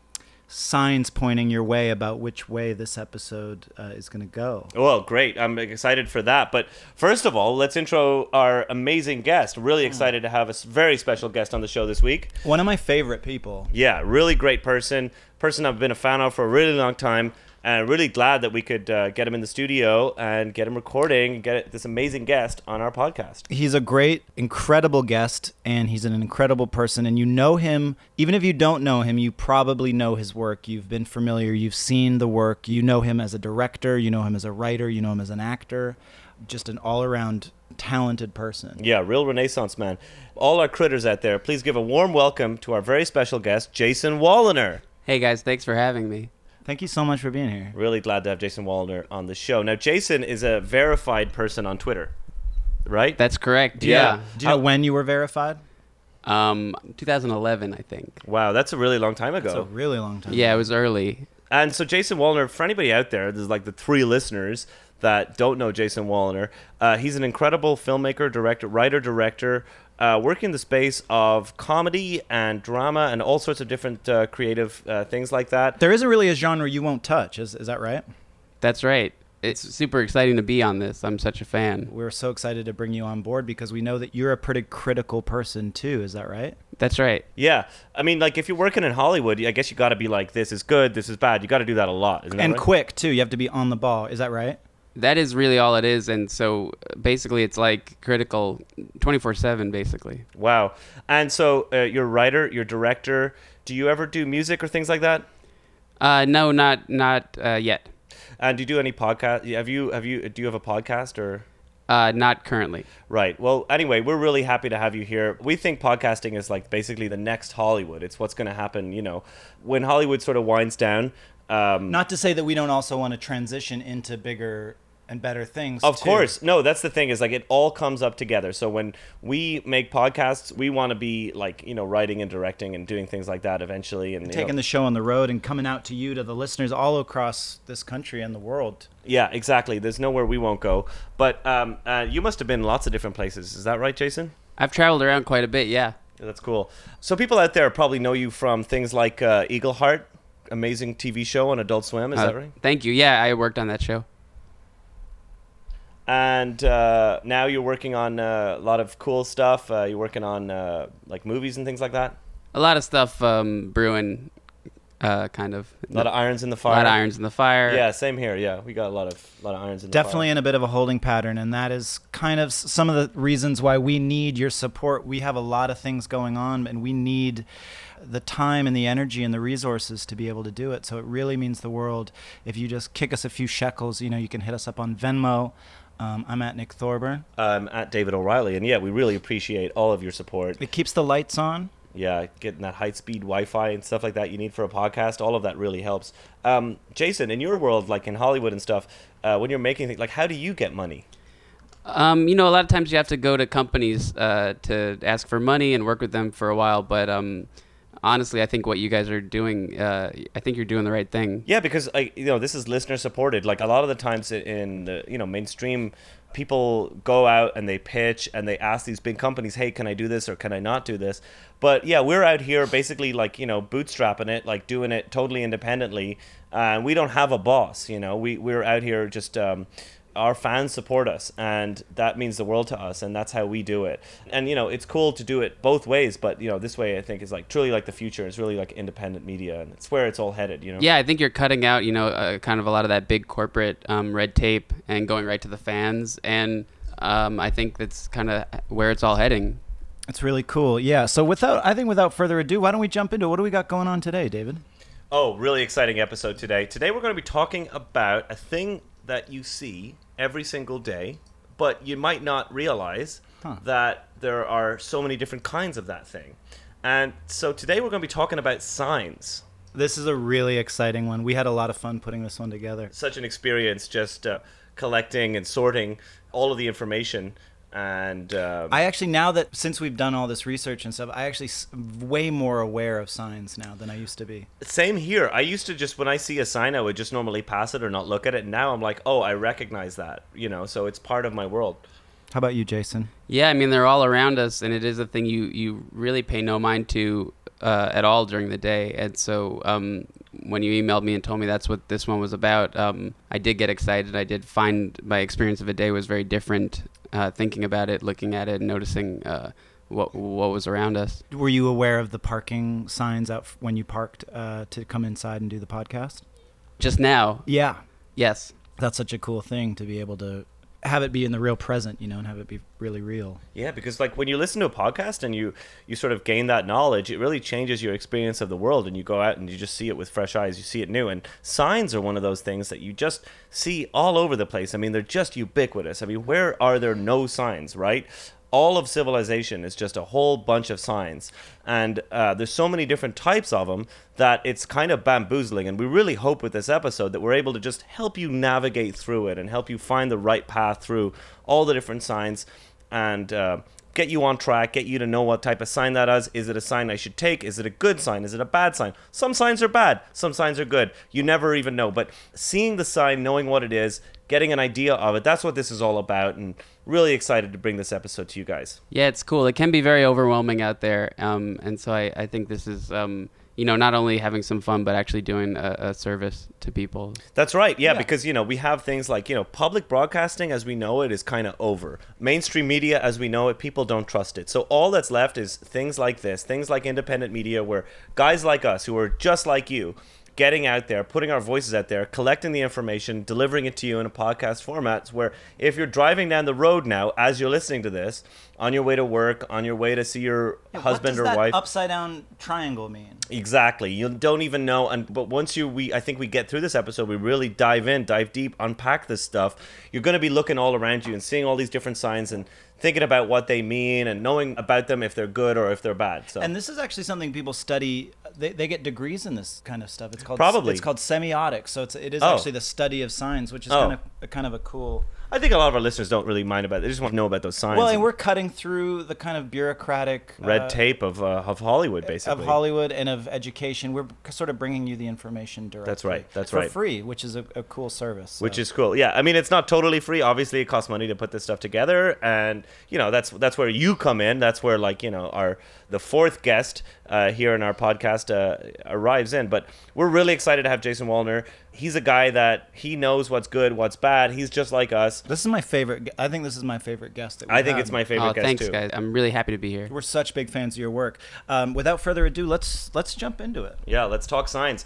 signs pointing your way about which way this episode uh, is going to go. Well, great. I'm excited for that. But first of all, let's intro our amazing guest. Really excited to have a very special guest on the show this week. One of my favorite people. Yeah, really great person. Person I've been a fan of for a really long time. And really glad that we could uh, get him in the studio and get him recording and get this amazing guest on our podcast. He's a great, incredible guest, and he's an incredible person. And you know him, even if you don't know him, you probably know his work. You've been familiar, you've seen the work. You know him as a director, you know him as a writer, you know him as an actor. Just an all around talented person. Yeah, real Renaissance man. All our critters out there, please give a warm welcome to our very special guest, Jason Woliner. Hey guys, thanks for having me. Thank you so much for being here. Really glad to have Jason Woliner on the show. Now, Jason is a verified person on Twitter, right? That's correct. Yeah. Do you know when you were verified? Um, 2011, I think. Wow, that's a really long time ago. It's a really long time. Yeah, it was early. And so, Jason Woliner, for anybody out there, there's like the three listeners that don't know Jason Woliner. Uh, he's an incredible filmmaker, director, writer, director, uh, working in the space of comedy and drama and all sorts of different uh, creative uh, things like that. There isn't really a genre you won't touch. Is, is that right? That's right. It's super exciting to be on this. I'm such a fan. We're so excited to bring you on board because we know that you're a pretty critical person too. Is that right? That's right. Yeah, I mean, like if you're working in Hollywood, I guess you got to be like, this is good, this is bad. You got to do that a lot, isn't that And right? quick too. You have to be on the ball. Is that right? That is really all it is. And so uh, basically, it's like critical 24 7, basically. Wow. And so uh, you're writer, you're director. Do you ever do music or things like that? Uh, no, not not uh, yet. And do you do any podcast? Have you have you do you have a podcast or? Uh, not currently. Right. Well, anyway, we're really happy to have you here. We think podcasting is like basically the next Hollywood. It's what's going to happen, you know, when Hollywood sort of winds down. Um, Not to say that we don't also want to transition into bigger and better things. Of too. course. No, that's the thing is like it all comes up together. So when we make podcasts, we want to be like, you know, writing and directing and doing things like that eventually and you taking know- the show on the road and coming out to you to the listeners all across this country and the world. Yeah, exactly. There's nowhere we won't go. But um, uh, you must have been lots of different places. Is that right, Jason? I've traveled around quite a bit, yeah. Yeah, that's cool. So people out there probably know you from things like uh, Eagleheart, amazing TV show on Adult Swim. Is Uh, that right? Thank you. Yeah, I worked on that show. And uh, now you're working on uh, a lot of cool stuff. Uh, you're working on uh, like movies and things like that. A lot of stuff um, brewing, uh, kind of. A lot of irons in the fire. A fire. lot of irons in the fire. Yeah, same here. Yeah, we got a lot of lot of irons in the fire. Definitely fire. in a bit of a holding pattern, and that is kind of some of the reasons why we need your support. We have a lot of things going on, and we need the time and the energy and the resources to be able to do it. So it really means the world if you just kick us a few shekels. You know, you can hit us up on Venmo. Um, I'm at Nick Thorburn. I'm at David O'Reilly, and yeah, we really appreciate all of your support. It keeps the lights on. Yeah, getting that high speed Wi Fi and stuff like that you need for a podcast, all of that really helps. Um, Jason, in your world, like in Hollywood and stuff, uh, when you're making things, like how do you get money? Um, you know, a lot of times you have to go to companies uh, to ask for money and work with them for a while. But um, honestly, I think what you guys are doing, uh, I think you're doing the right thing. Yeah, because like you know, this is listener supported. Like a lot of the times in the you know mainstream, people go out and they pitch and they ask these big companies, "Hey, can I do this or can I not do this?" But yeah, we're out here basically like you know bootstrapping it, like doing it totally independently, and we don't have a boss. You know, we we're out here just. Um, our fans support us and that means the world to us and that's how we do it and you know it's cool to do it both ways but you know this way i think is like truly like the future it's really like independent media and it's where it's all headed you know Yeah, I think you're cutting out, you know, uh, kind of a lot of that big corporate um, red tape and going right to the fans. And um, I think that's kind of where it's all heading. It's really cool. Yeah. So without, I think without further ado, why don't we jump into what do we got going on today, David? Oh, really exciting episode today. Today we're going to be talking about a thing that you see every single day, but you might not realize Huh. that there are so many different kinds of that thing. And so today we're going to be talking about signs. This is a really exciting one. We had a lot of fun putting this one together. Such an experience just uh, collecting and sorting all of the information And um, I actually now that since we've done all this research and stuff, I actually s- way more aware of signs now than I used to be. Same here. I used to just when I see a sign, I would just normally pass it or not look at it. Now I'm like, oh, I recognize that, you know. So it's part of my world. How about you, Jason? Yeah, I mean they're all around us, and it is a thing you you really pay no mind to uh, at all during the day. And so um, when you emailed me and told me that's what this one was about, um, I did get excited. I did find my experience of a day was very different. Uh, thinking about it, looking at it, noticing uh, what what was around us. Were you aware of the parking signs out f- when you parked uh, to come inside and do the podcast? Just now, Yeah, yes. that's such a cool thing to be able to have it be in the real present, you know, and have it be really real. Yeah, because like when you listen to a podcast and you you sort of gain that knowledge, it really changes your experience of the world, and you go out and you just see it with fresh eyes. You see it new, and signs are one of those things that you just see all over the place. I mean, they're just ubiquitous. I mean, where are there no signs, right? All of civilization is just a whole bunch of signs and uh, there's so many different types of them that it's kind of bamboozling. And we really hope with this episode that we're able to just help you navigate through it and help you find the right path through all the different signs and uh, get you on track get you to know what type of sign that is. Is it a sign i should take? Is it a good sign? Is it a bad sign? Some signs are bad some signs are good. You never even know. But seeing the sign knowing what it is getting an idea of it that's what this is all about. And really excited to bring this episode to you guys Yeah, it's cool. It can be very overwhelming out there, um, and so I, I think this is um, you know not only having some fun but actually doing a, a service to people. That's right. Yeah, because you know we have things like you know public broadcasting as we know it is kind of over. Mainstream media as we know it, people don't trust it. So all that's left is things like this, things like independent media, where guys like us who are just like you. Getting out there, putting our voices out there, collecting the information, delivering it to you in a podcast format. Where if you're driving down the road now, as you're listening to this, on your way to work, on your way to see your husband or wife, upside down triangle mean? Exactly. You don't even know and but once you we I think we get through this episode, we really dive in, dive deep, unpack this stuff. You're going to be looking all around you and seeing all these different signs and thinking about what they mean and knowing about them if they're good or if they're bad. So And this is actually something people study. They, they get degrees in this kind of stuff. It's called Probably. It's called semiotics. So it's it is Oh. actually the study of signs, which is Oh. kind of a, kind of a cool. I think a lot of our listeners don't really mind about it. They just want to know about those signs. Well, and and we're cutting through the kind of bureaucratic red uh, tape of uh, of Hollywood basically. of Hollywood and of education. We're sort of bringing you the information directly. That's right, that's for right. free, which is a, a cool service. which is cool. Yeah, I mean it's not totally free. Obviously, it costs money to put this stuff together, and you know that's that's where you come in. That's where like you know our the fourth guest uh, here in our podcast uh, arrives in. But we're really excited to have Jason Woliner. He's a guy that he knows what's good, what's bad. He's just like us. This is my favorite. I think this is my favorite guest. That we I think have. it's my favorite Oh, guest thanks, too. guys. I'm really happy to be here. We're such big fans of your work. Um, without further ado, let's let's jump into it. Yeah, let's talk signs.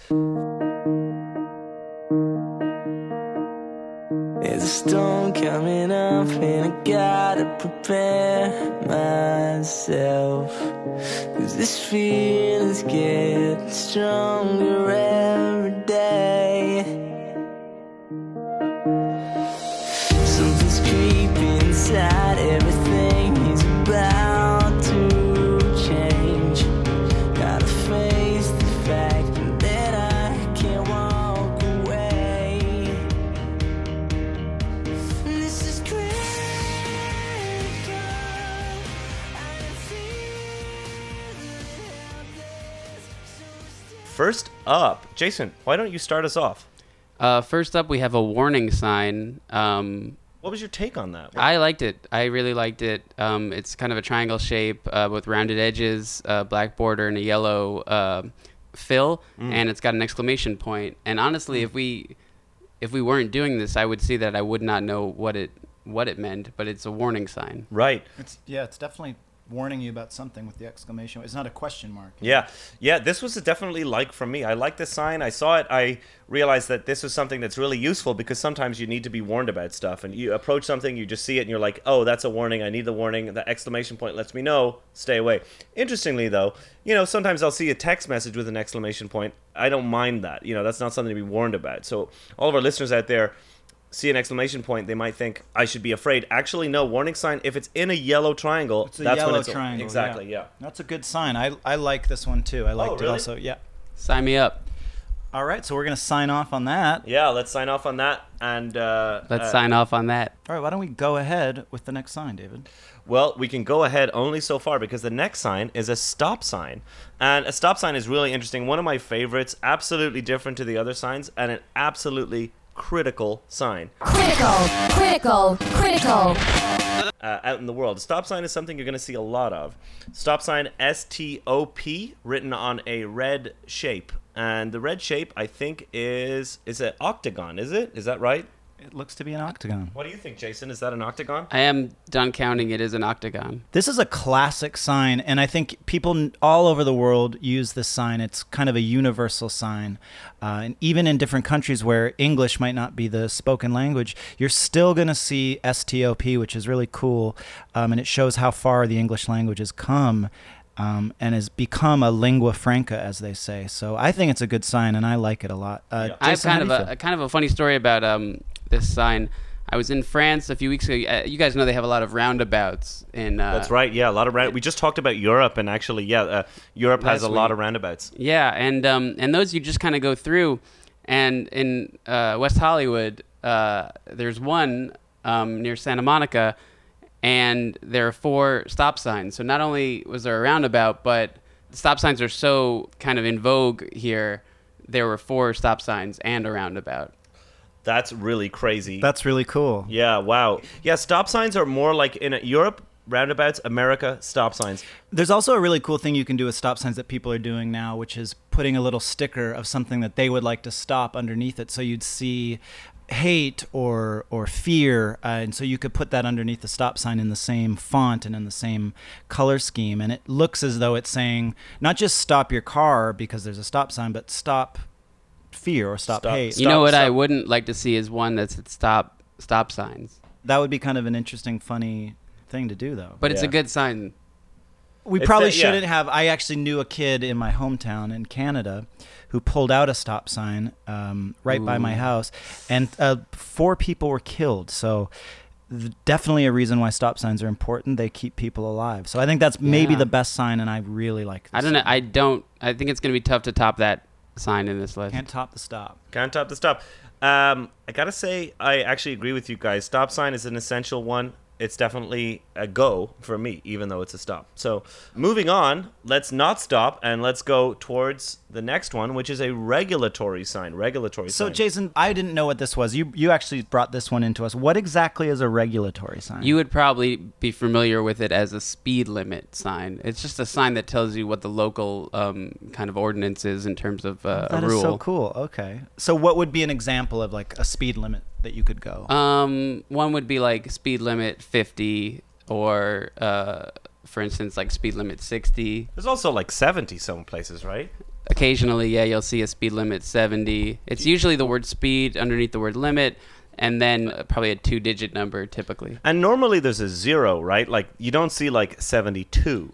There's a storm coming up and I gotta prepare myself. Cause this feeling's getting stronger every day First up, Jason, why don't you start us off? Uh, first up, we have a warning sign. Um, What was your take on that? I liked it. I really liked it. Um, it's kind of a triangle shape uh, with rounded edges, uh, black border, and a yellow uh, fill, Mm. and it's got an exclamation point. And honestly, if we if we weren't doing this, I would see that I would not know what it what it meant. But it's a warning sign. Right. It's yeah, it's definitely warning you about something with the exclamation. It's not a question mark. Yeah, yeah. This was definitely like from me. I like this sign. I saw it. I realized that this was something that's really useful because sometimes you need to be warned about stuff, and you approach something, you just see it, and you're like, "Oh, that's a warning. I need the warning." The exclamation point lets me know. Stay away. Interestingly, though, you know, sometimes I'll see a text message with an exclamation point. I don't mind that. You know, that's not something to be warned about. So, all of our listeners out there. See an exclamation point, they might think I should be afraid. Actually, no warning sign. If it's in a yellow triangle, It's a that's yellow when it's triangle. exactly. Yeah. That's a good sign. I I like this one too. I liked it really? also. Yeah. Sign me up. All right, so we're gonna sign off on that. Yeah, let's sign off on that. And uh, Let's uh, sign off on that. All right, why don't we go ahead with the next sign, David? Well, we can go ahead only so far because the next sign is a stop sign. And a stop sign is really interesting. One of my favorites, absolutely different to the other signs, and it absolutely critical sign Critical, critical, critical. uh, out in the world. A stop sign is something you're going to see a lot of. Stop sign S T O P written on a red shape. And the red shape, I think, is is an octagon. Is it? Is that right? It looks to be an octagon. What do you think, Jason? Is that an octagon? I am done counting. It is an octagon. This is a classic sign, and I think people all over the world use this sign. It's kind of a universal sign. Uh, and even in different countries where English might not be the spoken language, you're still going to see STOP, which is really cool. Um, and it shows how far the English language has come um, and has become a lingua franca, as they say. So I think it's a good sign, and I like it a lot. Uh, I have Jason, kind of a, a kind of a funny story about um, this sign. I was in France a few weeks ago. Uh, you guys know they have a lot of roundabouts in. Uh, That's right. Yeah, a lot of round. We just talked about Europe, and actually, yeah, uh, Europe has a lot of roundabouts. Yeah, and um, and those you just kind of go through, and in uh, West Hollywood, uh, there's one um, near Santa Monica, and there are four stop signs. So not only was there a roundabout, but stop signs are so kind of in vogue here. There were four stop signs and a roundabout. That's really crazy. That's really cool. yeah. Wow. Yeah. Stop signs are more like in Europe roundabouts, America stop signs. There's also a really cool thing you can do with stop signs that people are doing now, which is putting a little sticker of something that they would like to stop underneath it. So you'd see hate or or fear, uh, and so you could put that underneath the stop sign in the same font and in the same color scheme, and it looks as though it's saying not just stop your car because there's a stop sign, but stop fear or stop, Stop- hate. you know what I wouldn't like to see is one that's at stop stop signs. That would be kind of an interesting, funny thing to do, though. But it's a good sign. We It's probably that- yeah. shouldn't have. I actually knew a kid in my hometown in Canada who pulled out a stop sign um, right by my house, and uh, four people were killed. So, definitely a reason why stop signs are important. They keep people alive. So, I think that's maybe Yeah. the best sign, and I really like. This I don't know. I don't. I think it's gonna be tough to top that sign in this list. can't top the stop. Can't top the stop. Um, I gotta say, I actually agree with you guys. Stop sign is an essential one. It's definitely a go for me, even though it's a stop. So, moving on, let's not stop and let's go towards the next one, which is a regulatory sign. Regulatory So, sign. Jason, I didn't know what this was. You you actually brought this one into us. What exactly is a regulatory sign? You would probably be familiar with it as a speed limit sign. It's just a sign that tells you what the local um, kind of ordinance is in terms of uh, That a is rule. so cool. Okay. So, what would be an example of like a speed limit that you could go? Um, one would be like speed limit 50, or uh, for instance, like speed limit 60. There's also like 70 some places, right? Occasionally, yeah, you'll see a speed limit 70. It's usually the word speed underneath the word limit, and then uh, probably a two-digit number typically. And normally there's a zero, right? Like you don't see like 72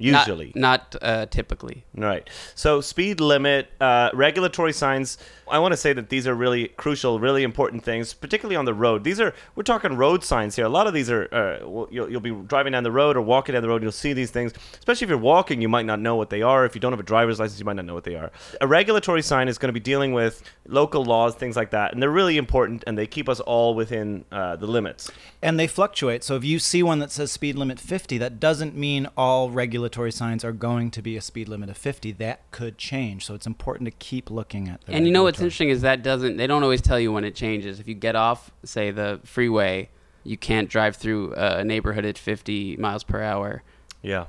Not- usually. not, uh, typically. Right. So speed limit, uh, regulatory signs. I want to say that these are really crucial, really important things, particularly on the road. These are we're talking road signs here. A lot of these are uh, you'll, you'll be driving down the road or walking down the road, you'll see these things. Especially if you're walking, you might not know what they are. If you don't have a driver's license, you might not know what they are. A regulatory sign is going to be dealing with local laws, things like that, and they're really important, and they keep us all within uh, the limits. and they fluctuate. So if you see one that says speed limit 50, that doesn't mean all regulatory signs are going to be a speed limit of 50. That could change. So it's important to keep looking at the And you know what's regulatory. interesting is that doesn't they don't always tell you when it changes. If you get off, say the freeway, you can't drive through a neighborhood at 50 miles per hour. Yeah.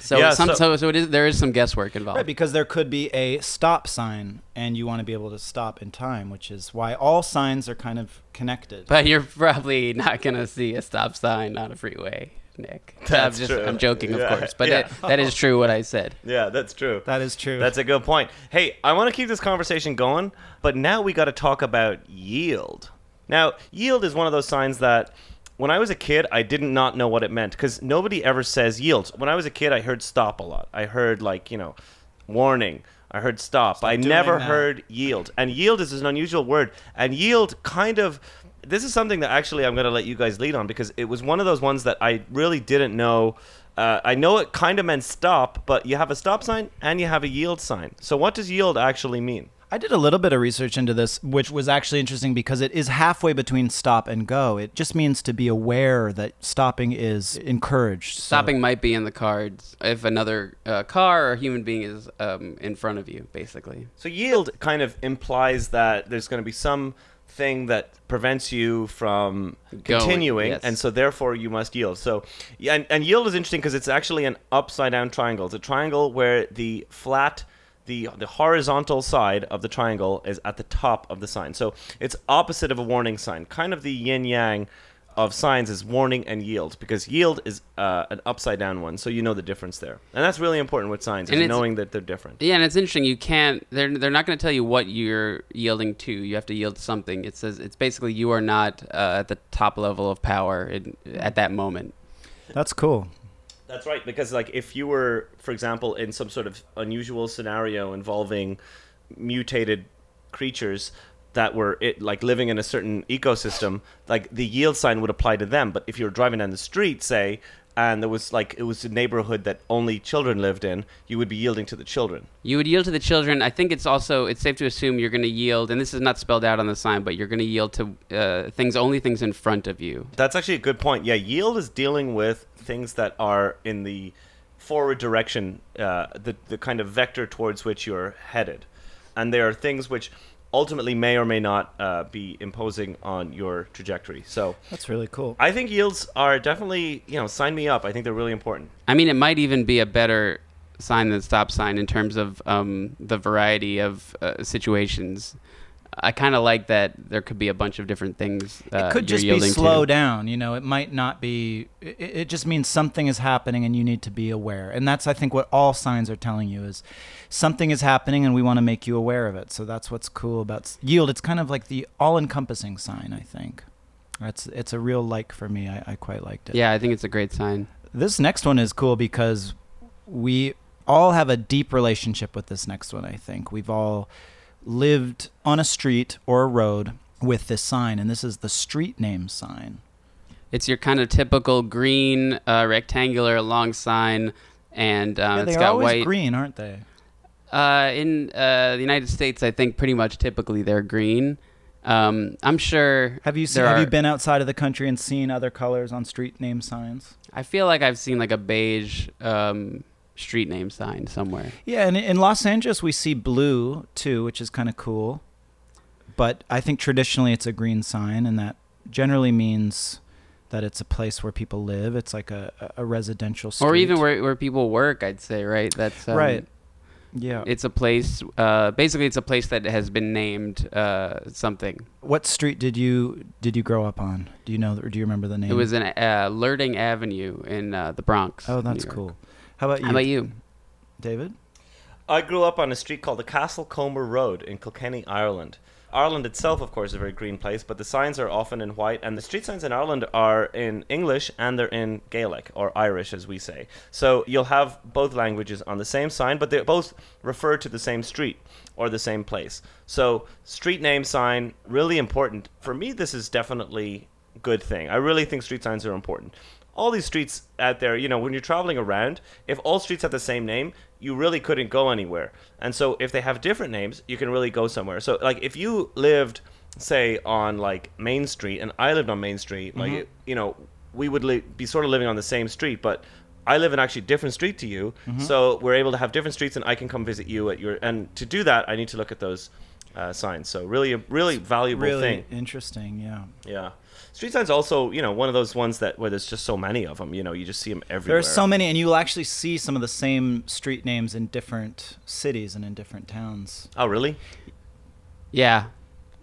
So Yeah, some, so- so, so it is there is some guesswork involved. Right, because there could be a stop sign and you want to be able to stop in time, which is why all signs are kind of connected. But you're probably not gonna see a stop sign on a freeway, Nick. That's I'm just true. I'm joking, of Yeah, course, but yeah. it, that is true what I said. Yeah, that's true. That is true. That's a good point. Hey, I want to keep this conversation going, but now we got to talk about yield. Now, yield is one of those signs that when I was a kid, I did not know what it meant because nobody ever says yield. When I was a kid, I heard stop a lot. I heard, like, you know, warning. I heard stop. I never that. heard yield. And yield is an unusual word. And yield kind of. This is something that actually I'm going to let you guys lead on because it was one of those ones that I really didn't know. Uh, I know it kind of meant stop, but you have a stop sign and you have a yield sign. So what does yield actually mean? I I did a little bit of research into this, which was actually interesting because it is halfway between stop and go. It just means to be aware that stopping is encouraged. So- Stopping might be in the cards if another uh, car or human being is um, in front of you, basically. So yield kind of implies that there's going to be some thing that prevents you from Going, continuing, yes. and so therefore you must yield. So, yeah, and, and yield is interesting because it's actually an upside down triangle. It's a triangle where the flat, the the horizontal side of the triangle is at the top of the sign. So it's opposite of a warning sign, kind of the yin yang of signs is warning and yield because yield is uh, an upside down one, so you know the difference there, and that's really important with signs, And is knowing that they're different. Yeah, and it's interesting. You can't. They're they're not going to tell you what you're yielding to. You have to yield something. It says it's basically you are not uh, at the top level of power in, at that moment. That's cool. That's right, because like if you were, for example, in some sort of unusual scenario involving mutated creatures that were it like living in a certain ecosystem, like the yield sign would apply to them. But if you were driving down the street, say, and there was like it was a neighborhood that only children lived in, you would be yielding to the children. You would yield to the children. I think it's also it's safe to assume you're going to yield, and this is not spelled out on the sign, but you're going to yield to uh, things only things in front of you. That's actually a good point. Yeah, yield is dealing with things that are in the forward direction, uh, the the kind of vector towards which you're headed, and there are things which ultimately may or may not uh, be imposing on your trajectory. So That's really cool. I think yields are definitely you know sign me up. I think they're really important. I mean, it might even be a better sign than stop sign in terms of um, the variety of uh, situations. I kind of like that there could be a bunch of different things. Uh, it could just be slow to. down. You know, it might not be. It, it just means something is happening, and you need to be aware. And that's, I think, what all signs are telling you is something is happening, and we want to make you aware of it. So that's what's cool about yield. It's kind of like the all-encompassing sign. I think. It's it's a real like for me. I, I quite liked it. Yeah, I think it's a great sign. This next one is cool because we all have a deep relationship with this next one, I think. We've all lived on a street or a road with this sign, and this is the street name sign. It's your kind of typical green uh, rectangular long sign, and um, yeah, it's they're got always white. green, aren't they? Uh, in uh, the United States, I think pretty much typically they're green. Um, I'm sure. Have you seen, have you been outside of the country and seen other colors on street name signs? I feel like I've seen like a beige um, street name sign somewhere. Yeah, and in Los Angeles we see blue too, which is kind of cool. But I think traditionally it's a green sign, and that generally means that it's a place where people live. It's like a, a residential street. Or even where, where people work, I'd say, right? That's um, Right. Yeah. It's a place. Uh, basically, it's a place that has been named uh, something. What street did you did you grow up on? Do you know or do you remember the name? It was in uh, Lurting Avenue in uh, the Bronx. Oh, that's cool. How about you? How about you? David? I grew up on a street called the Castlecomer Road in Kilkenny, Ireland. Ireland itself, of course, is a very green place, but the signs are often in white, and the street signs in Ireland are in English and they're in Gaelic, or Irish, as we say. So you'll have both languages on the same sign, but they both refer to the same street or the same place. So street name sign, really important. For me, this is definitely good thing. I really think street signs are important all these streets out there, you know, when you're traveling around, if all streets have the same name, you really couldn't go anywhere. And so if they have different names, you can really go somewhere. So like if you lived say on like Main Street and I lived on Main Street, like Mhm. it, you know, we would li- be sort of living on the same street, but I live in actually a different street to you. Mhm. So we're able to have different streets and I can come visit you at your and to do that, I need to look at those uh, signs. So really a really valuable really thing. interesting. Yeah. Yeah. Street signs also, you know, one of those ones that where there's just so many of them. You know, you just see them everywhere. There are so many, and you will actually see some of the same street names in different cities and in different towns. Oh, really? Yeah.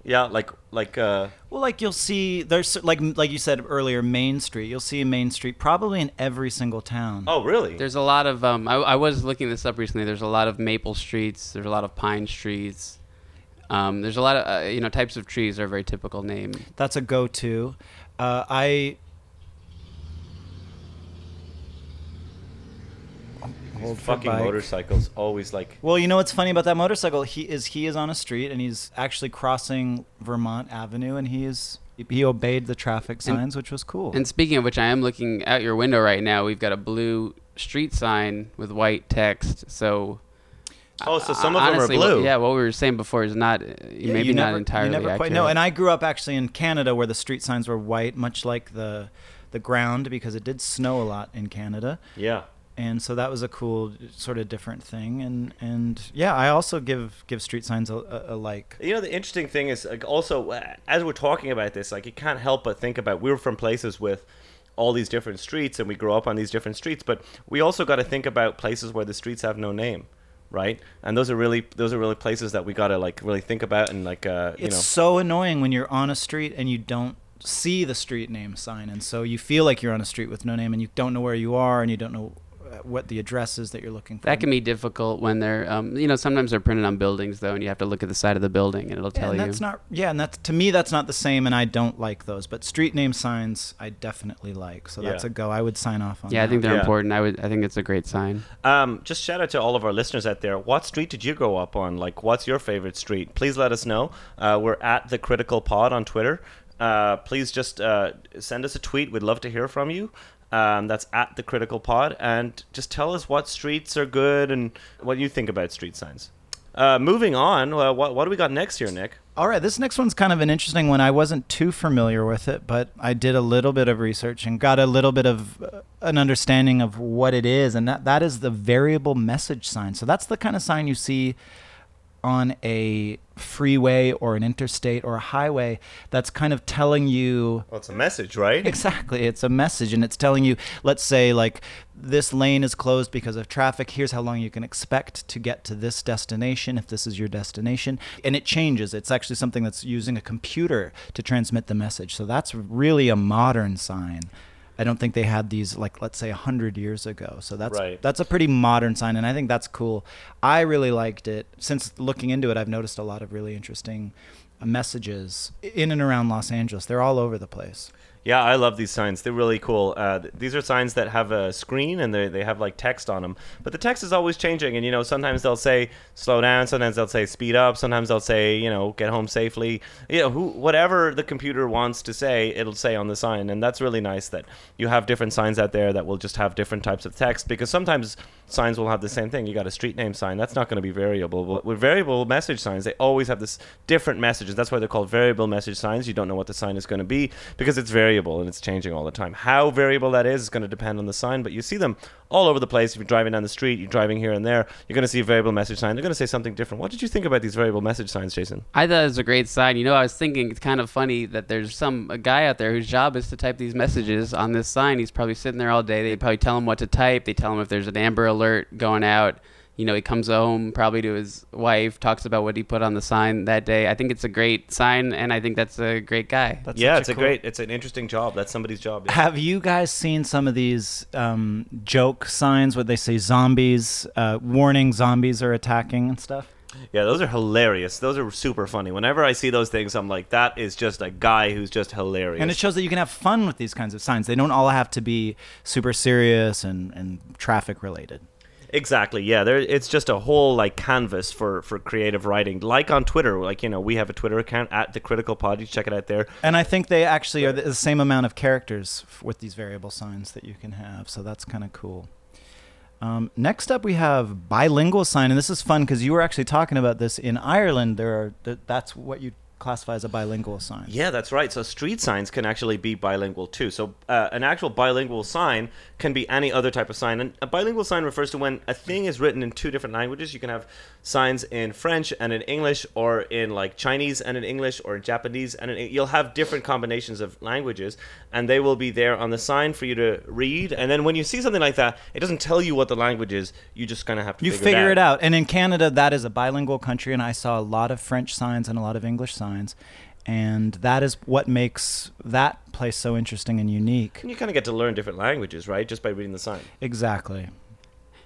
Yeah, like like uh Well, like you'll see, there's like like you said earlier, Main Street. You'll see Main Street probably in every single town. Oh, really? There's a lot of. Um, I, I was looking this up recently. There's a lot of maple streets. There's a lot of pine streets. Um, there's a lot of uh, you know types of trees are a very typical name. That's a go-to. Uh, I Hold fucking bike. motorcycles always like Well, you know what's funny about that motorcycle? He is he is on a street and he's actually crossing Vermont Avenue and he is he obeyed the traffic And- signs, which was cool. And speaking of which, I am looking out your window right now. We've got a blue street sign with white text. So Oh, so some of them are honestly, blue. yeah, what we were saying before is not Yeah, maybe you not entirely you never quite know. And I grew up actually in Canada where the street signs were white, much like the the ground because it did snow a lot in Canada. Yeah. And so that was a cool sort of different thing. And and yeah, I also give give street signs a, a, a like. You know, the interesting thing is like also uh, as we're talking about this, like you can't help but think about we were from places with all these different streets and we grew up on these different streets, but we also got to think about places where the streets have no name, right? And those are really those are really places that we got to like really think about and like uh, you It's know. so annoying when you're on a street and you don't see the street name sign, and so you feel like you're on a street with no name, and you don't know where you are, and you don't know what the address is that you're looking for. That can be difficult when they're, um, you know, sometimes they're printed on buildings though, and you have to look at the side of the building, and it'll Yeah, tell and you. that's not yeah, and that's to me that's not the same, and I don't like those. But street name signs I definitely like, so that's Yeah. a go. I would sign off on. yeah, I think they're Yeah. important. I would. I think it's a great sign. Um, just shout out to all of our listeners out there. What street did you grow up on? Like, what's your favorite street? Please let us know. Uh, we're at the Critical Pod on Twitter. Uh, please just uh, send us a tweet. We'd love to hear from you. Um, that's at the Critical Pod, and just tell us what streets are good and what you think about street signs. Uh, moving on, uh, what what do we got next here, Nick? All right, this next one's kind of an interesting one. I wasn't too familiar with it, but I did a little bit of research and got a little bit of uh, an understanding of what it is, and that that is the variable message sign. So that's the kind of sign you see on a freeway or an interstate or a highway that's kind of telling you Well, it's a message, right? Exactly. It's a message and it's telling you, let's say, like, this lane is closed because of traffic. Here's how long you can expect to get to this destination if this is your destination. And it changes. It's actually something that's using a computer to transmit the message. So that's really a modern sign. I don't think they had these like let's say 100 years ago. So that's Right. that's a pretty modern sign and I think that's cool. I really liked it. Since looking into it, I've noticed a lot of really interesting messages in and around Los Angeles. They're all over the place. Yeah, I love these signs. They're really cool. Uh, th- these are signs that have a screen and they, they have like text on them. But the text is always changing. And, you know, sometimes they'll say slow down. Sometimes they'll say speed up. Sometimes they'll say, you know, get home safely. You know, who, whatever the computer wants to say, it'll say on the sign. And that's really nice that you have different signs out there that will just have different types of text because sometimes signs will have the same thing. You got a street name sign. That's not going to be variable. But with variable message signs, they always have this different messages. That's why they're called variable message signs. You don't know what the sign is going to be because it's variable and it's changing all the time. How variable that is is going to depend on the sign, but you see them all over the place. If you're driving down the street, you're driving here and there, you're going to see a variable message sign. They're going to say something different. What did you think about these variable message signs, Jason? I thought it was a great sign. You know, I was thinking it's kind of funny that there's some guy out there whose job is to type these messages on this sign. He's probably sitting there all day. They probably tell him what to type. They tell him if there's an Amber Alert going out. You know, he comes home probably to his wife, talks about what he put on the sign that day. I think it's a great sign, and I think that's a great guy. That's yeah, it's a cool- great, it's an interesting job. That's somebody's job. yeah. Have you guys seen some of these um, joke signs where they say zombies, uh, warning zombies are attacking and stuff? Yeah, those are hilarious. Those are super funny. Whenever I see those things, I'm like, that is just a guy who's just hilarious. And it shows that you can have fun with these kinds of signs. They don't all have to be super serious and, and traffic related. Exactly. Yeah, there. It's just a whole like canvas for for creative writing. Like on Twitter, like you know, we have a Twitter account at the Critical Pod. You check it out there. And I think they actually are the same amount of characters with these variable signs that you can have. So that's kind of cool. Um, next up, we have bilingual sign, and this is fun because you were actually talking about this in Ireland. There are th- that's what you classify as a bilingual sign. Yeah, that's right. So street signs can actually be bilingual too. So uh, an actual bilingual sign can be any other type of sign. And a bilingual sign refers to when a thing is written in two different languages. You can have signs in French and in English, or in like Chinese and in English, or in Japanese and in, you'll have different combinations of languages, and they will be there on the sign for you to read. And then when you see something like that, it doesn't tell you what the language is. You just kind of have to You figure, figure it out. And in Canada, that is a bilingual country, and I saw a lot of French signs and a lot of English signs. And that is what makes that place so interesting and unique. And you kind of get to learn different languages, right? Just by reading the sign. Exactly.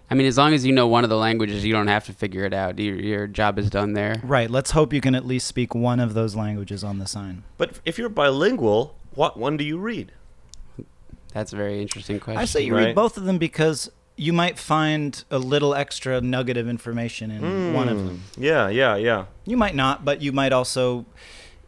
I mean, as long as you know one of the languages, you don't have to figure it out. Your, your job is done there. Right. Let's hope you can at least speak one of those languages on the sign. But if you're bilingual, what one do you read? That's a very interesting question. I say you read both of them because you might find a little extra nugget of information in hmm. one of them. Yeah, yeah, yeah. You might not, but you might also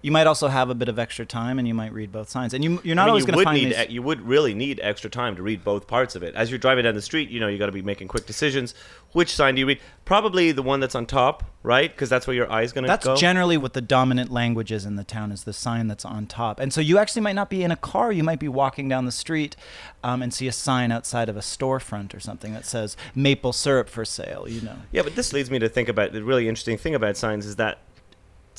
you might also have a bit of extra time and you might read both signs. And you, you're not I mean, always you going to find need these. you would really need extra time to read both parts of it. As you're driving down the street, you know you got to be making quick decisions. Which sign do you read? Probably the one that's on top, right? Because that's where your eye's going to be. That's go. generally what the dominant language is in the town is the sign that's on top. And so you actually might not be in a car. You might be walking down the street um, and see a sign outside of a storefront or something that says maple syrup for sale. You know. Yeah, but this leads me to think about the really interesting thing about signs is that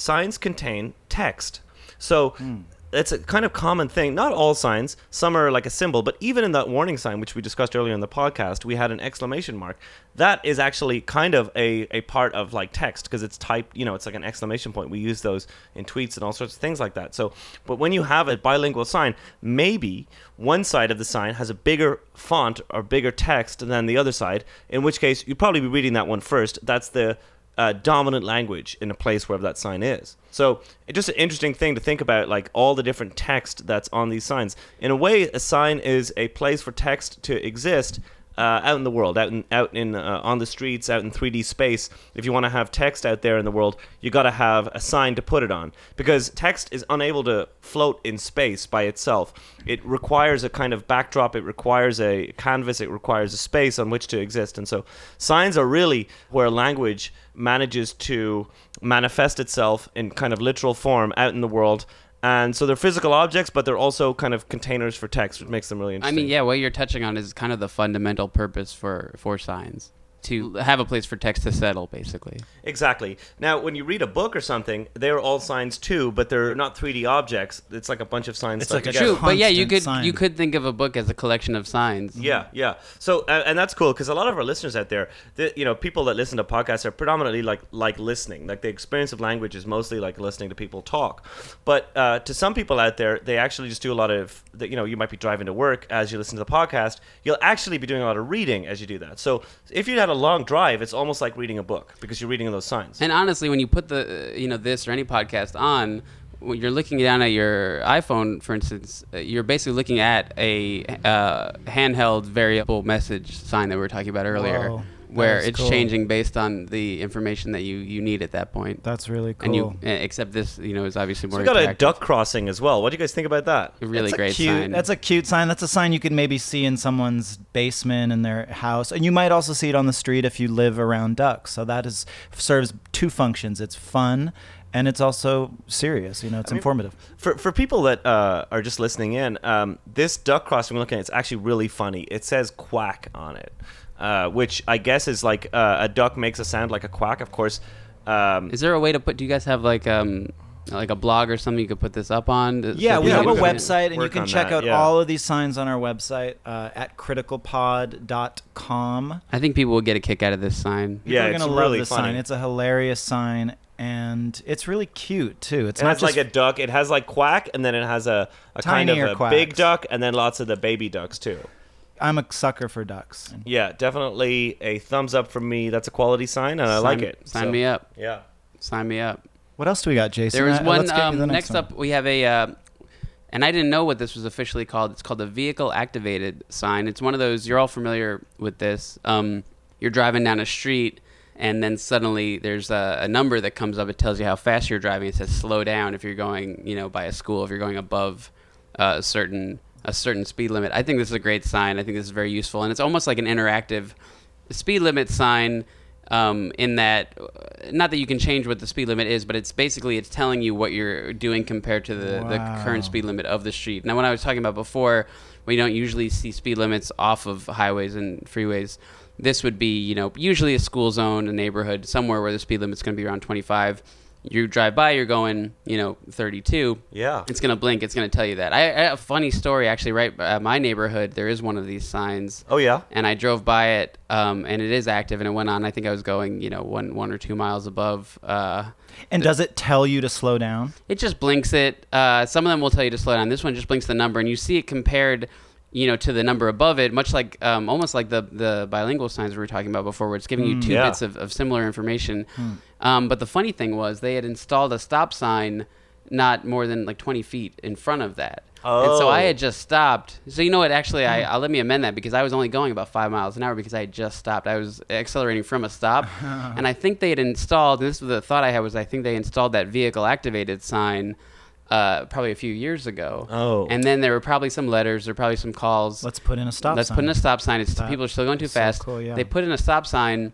signs contain text. So hmm. it's a kind of common thing. Not all signs, some are like a symbol, but even in that warning sign, which we discussed earlier in the podcast, we had an exclamation mark. That is actually kind of a, a part of like text because it's typed, you know, it's like an exclamation point. We use those in tweets and all sorts of things like that. So, but when you have a bilingual sign, maybe one side of the sign has a bigger font or bigger text than the other side, in which case you'd probably be reading that one first. That's the uh, dominant language in a place wherever that sign is. So it's just an interesting thing to think about, like all the different text that's on these signs. In a way, a sign is a place for text to exist uh, out in the world, out in out in uh, on the streets, out in 3D space. If you want to have text out there in the world, you got to have a sign to put it on because text is unable to float in space by itself. It requires a kind of backdrop. It requires a canvas. It requires a space on which to exist. And so, signs are really where language manages to manifest itself in kind of literal form out in the world. And so they're physical objects, but they're also kind of containers for text, which makes them really interesting. I mean, yeah, what you're touching on is kind of the fundamental purpose for for signs to have a place for text to settle, basically. Exactly. Now, when you read a book or something, they're all signs too, but they're not 3D objects. It's like a bunch of signs. stuck together. True, but yeah, you could you could think of a book as a collection of signs. Yeah, yeah. So, uh, and that's cool because a lot of our listeners out there, the, you know, people that listen to podcasts are predominantly like like listening. Like the experience of language is mostly like listening to people talk. But uh, to some people out there, they actually just do a lot of, the, you know, you might be driving to work as you listen to the podcast. You'll actually be doing a lot of reading as you do that. So, if you had a long drive, it's almost like reading a book because you're reading those signs. And honestly, when you put the you know this or any podcast on, when you're looking down at your iPhone, for instance, uh, you're basically looking at a uh, handheld variable message sign that we were talking about earlier, Whoa, where it's cool. changing based on the information that you, you need at that point. That's really cool. And you, cool. uh, except this, you know, is obviously So more. we got a duck crossing as well. What do you guys think about that? A really That's great a cute, sign. That's a cute sign. That's a sign you could maybe see in someone's basement in their house, and you might also see it on the street if you live around ducks. So that is serves two functions. It's fun, and it's also serious. You know, it's I mean, informative. For for people that uh, are just listening in, um, this duck crossing we're looking at, it's actually really funny. It says quack on it, uh, which I guess is like uh, a duck makes a sound like a quack. Of course. Um, Is there a way to put? Do you guys have like um like a blog or something you could put this up on? to- Yeah, so we people have a can- website, and you work can on check that, out yeah. all of these signs on our website uh, at criticalpod.com. I think people will get a kick out of this sign. People Yeah, are it's gonna love really this funny. sign. It's a hilarious sign, and it's really cute too. It's it not has just like a duck. It has like quack, and then it has a, a kind of Tinier a big duck, and then lots of the baby ducks too. I'm a sucker for ducks. Yeah, definitely a thumbs up from me. That's a quality sign, and I Sign- like it. Sign So, me up. Yeah. Sign me up. What else do we got, Jason? There was one. let's get Um, the next one. up, we have a, uh, and I didn't know what this was officially called. It's called a vehicle activated sign. It's one of those. You're all familiar with this. Um, you're driving down a street, and then suddenly there's a, a number that comes up. It tells you how fast you're driving. It says slow down if you're going, you know, by a school. If you're going above uh, a certain a certain speed limit. I think this is a great sign. I think this is very useful, and it's almost like an interactive speed limit sign um, in that not that you can change what the speed limit is but it's basically it's telling you what you're doing compared to the, the current speed limit of the street. Now when i was talking about before we don't usually see speed limits off of highways and freeways. This would be you know usually a school zone a neighborhood somewhere where the speed limit's going to be around 25 you drive by you're going you know 32 Yeah. it's gonna blink. It's gonna tell you that. I, I a funny story actually. Right at my neighborhood, there is one of these signs. Oh yeah. And I drove by it, um, and it is active, and it went on. I think I was going, you know, one one or two miles above. Uh, And does it tell you to slow down? it just blinks it. Uh, some of them will tell you to slow down. This one just blinks the number, and you see it compared, you know, to the number above it, much like um, almost like the the bilingual signs we were talking about before, where it's giving you Mm. two Yeah. bits of, of similar information. Hmm. Um, but the funny thing was they had installed a stop sign not more than like 20 feet in front of that. And so I Oh. had just stopped. So you know what? Actually, I I'll let me amend that because I was only going about five miles an hour because I had just stopped. I was accelerating from a stop, and I think they had installed. And this was the thought I had was I think they installed that vehicle activated sign. Uh, probably a few years ago. Oh. And then there were probably some letters, there were probably some calls. Let's put in a stop sign. Let's sign. put in a stop sign. It's That- people are still going too so fast. cool, yeah. They put in a stop sign,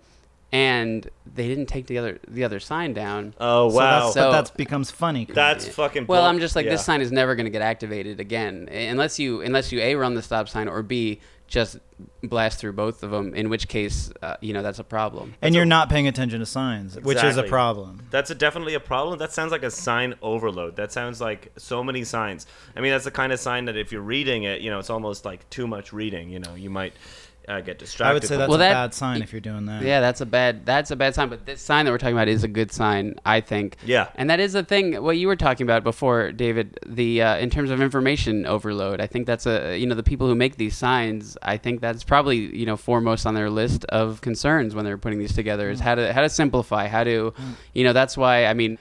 and they didn't take the other the other sign down. Oh So wow. that's, but that becomes funny. That's fucking. Well, bull- I'm just like yeah. this sign is never going to get activated again unless you unless you a run the stop sign or b just blast through both of them. In which case, uh, you know that's a problem. and you're not paying attention to signs, which is a problem. That's a, definitely a problem. That sounds like a sign overload. That sounds like so many signs. I mean, that's the kind of sign that if you're reading it, you know, it's almost like too much reading. You know, you might uh, get distracted. I would say that's Well, a that- bad sign if you're doing that. Yeah, that's a bad that's a bad sign. But this sign that we're talking about is a good sign, I think. Yeah. And that is the thing. What you were talking about before, David. The uh, in terms of information overload, I think that's a you know the people who make these signs. I think that's probably you know foremost on their list of concerns when they're putting these together is how to how to simplify, how to, you know, that's why I mean.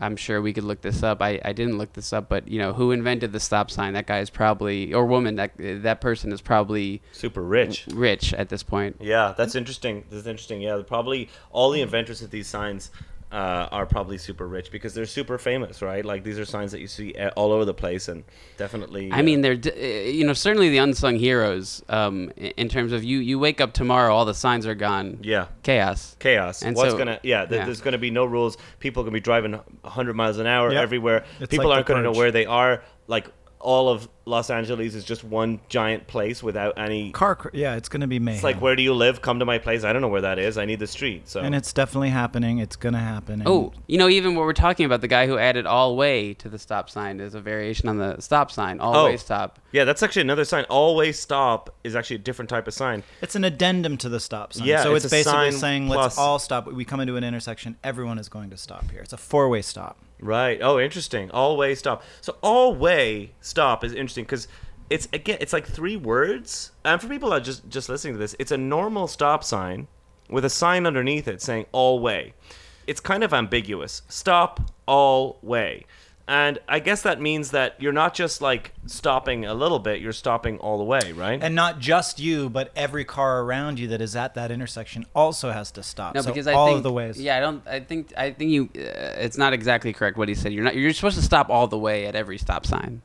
I'm sure we could look this up. I, I didn't look this up, but you know who invented the stop sign? That guy is probably or woman that that person is probably super rich. Rich at this point. Yeah, that's interesting. That's interesting. Yeah, probably all the inventors of these signs uh, are probably super rich because they're super famous, right? Like these are signs that you see uh, all over the place, and definitely. I mean, they're uh, you know certainly the unsung heroes. Um, in terms of you, you wake up tomorrow, all the signs are gone. Yeah. chaos. chaos. And What's so- gonna? Yeah, th- yeah. there's gonna be no rules. People are gonna be driving 100 miles an hour Yep. everywhere. It's People like aren't gonna know where they are. Like all of Los Angeles is just one giant place without any. Car, cr- yeah, it's going to be mayhem. It's like where do you live? Come to my place. I don't know where that is. I need the street. So and it's definitely happening. It's going to happen. and- Oh, you know, even what we're talking about, the guy who added all way to the stop sign is a variation on the stop sign. All Oh. way stop. Yeah, that's actually another sign. Always stop is actually a different type of sign. It's an addendum to the stop sign. Yeah, so it's it's, basically sign saying plus- let's all stop. We come into an intersection. Everyone is going to stop here. It's a four-way stop. Right. Oh, interesting. All way stop. So all way stop is interesting because it's again it's like three words. And for people that are just just listening to this, it's a normal stop sign with a sign underneath it saying all way. It's kind of ambiguous. Stop all way. And I guess that means that you're not just like stopping a little bit, you're stopping all the way, right? And not just you, but every car around you that is at that intersection also has to stop. No, so because I all think of the ways. Yeah, I don't. I think. I think you. Uh, it's not exactly correct what he said. You're not. You're supposed to stop all the way at every stop sign.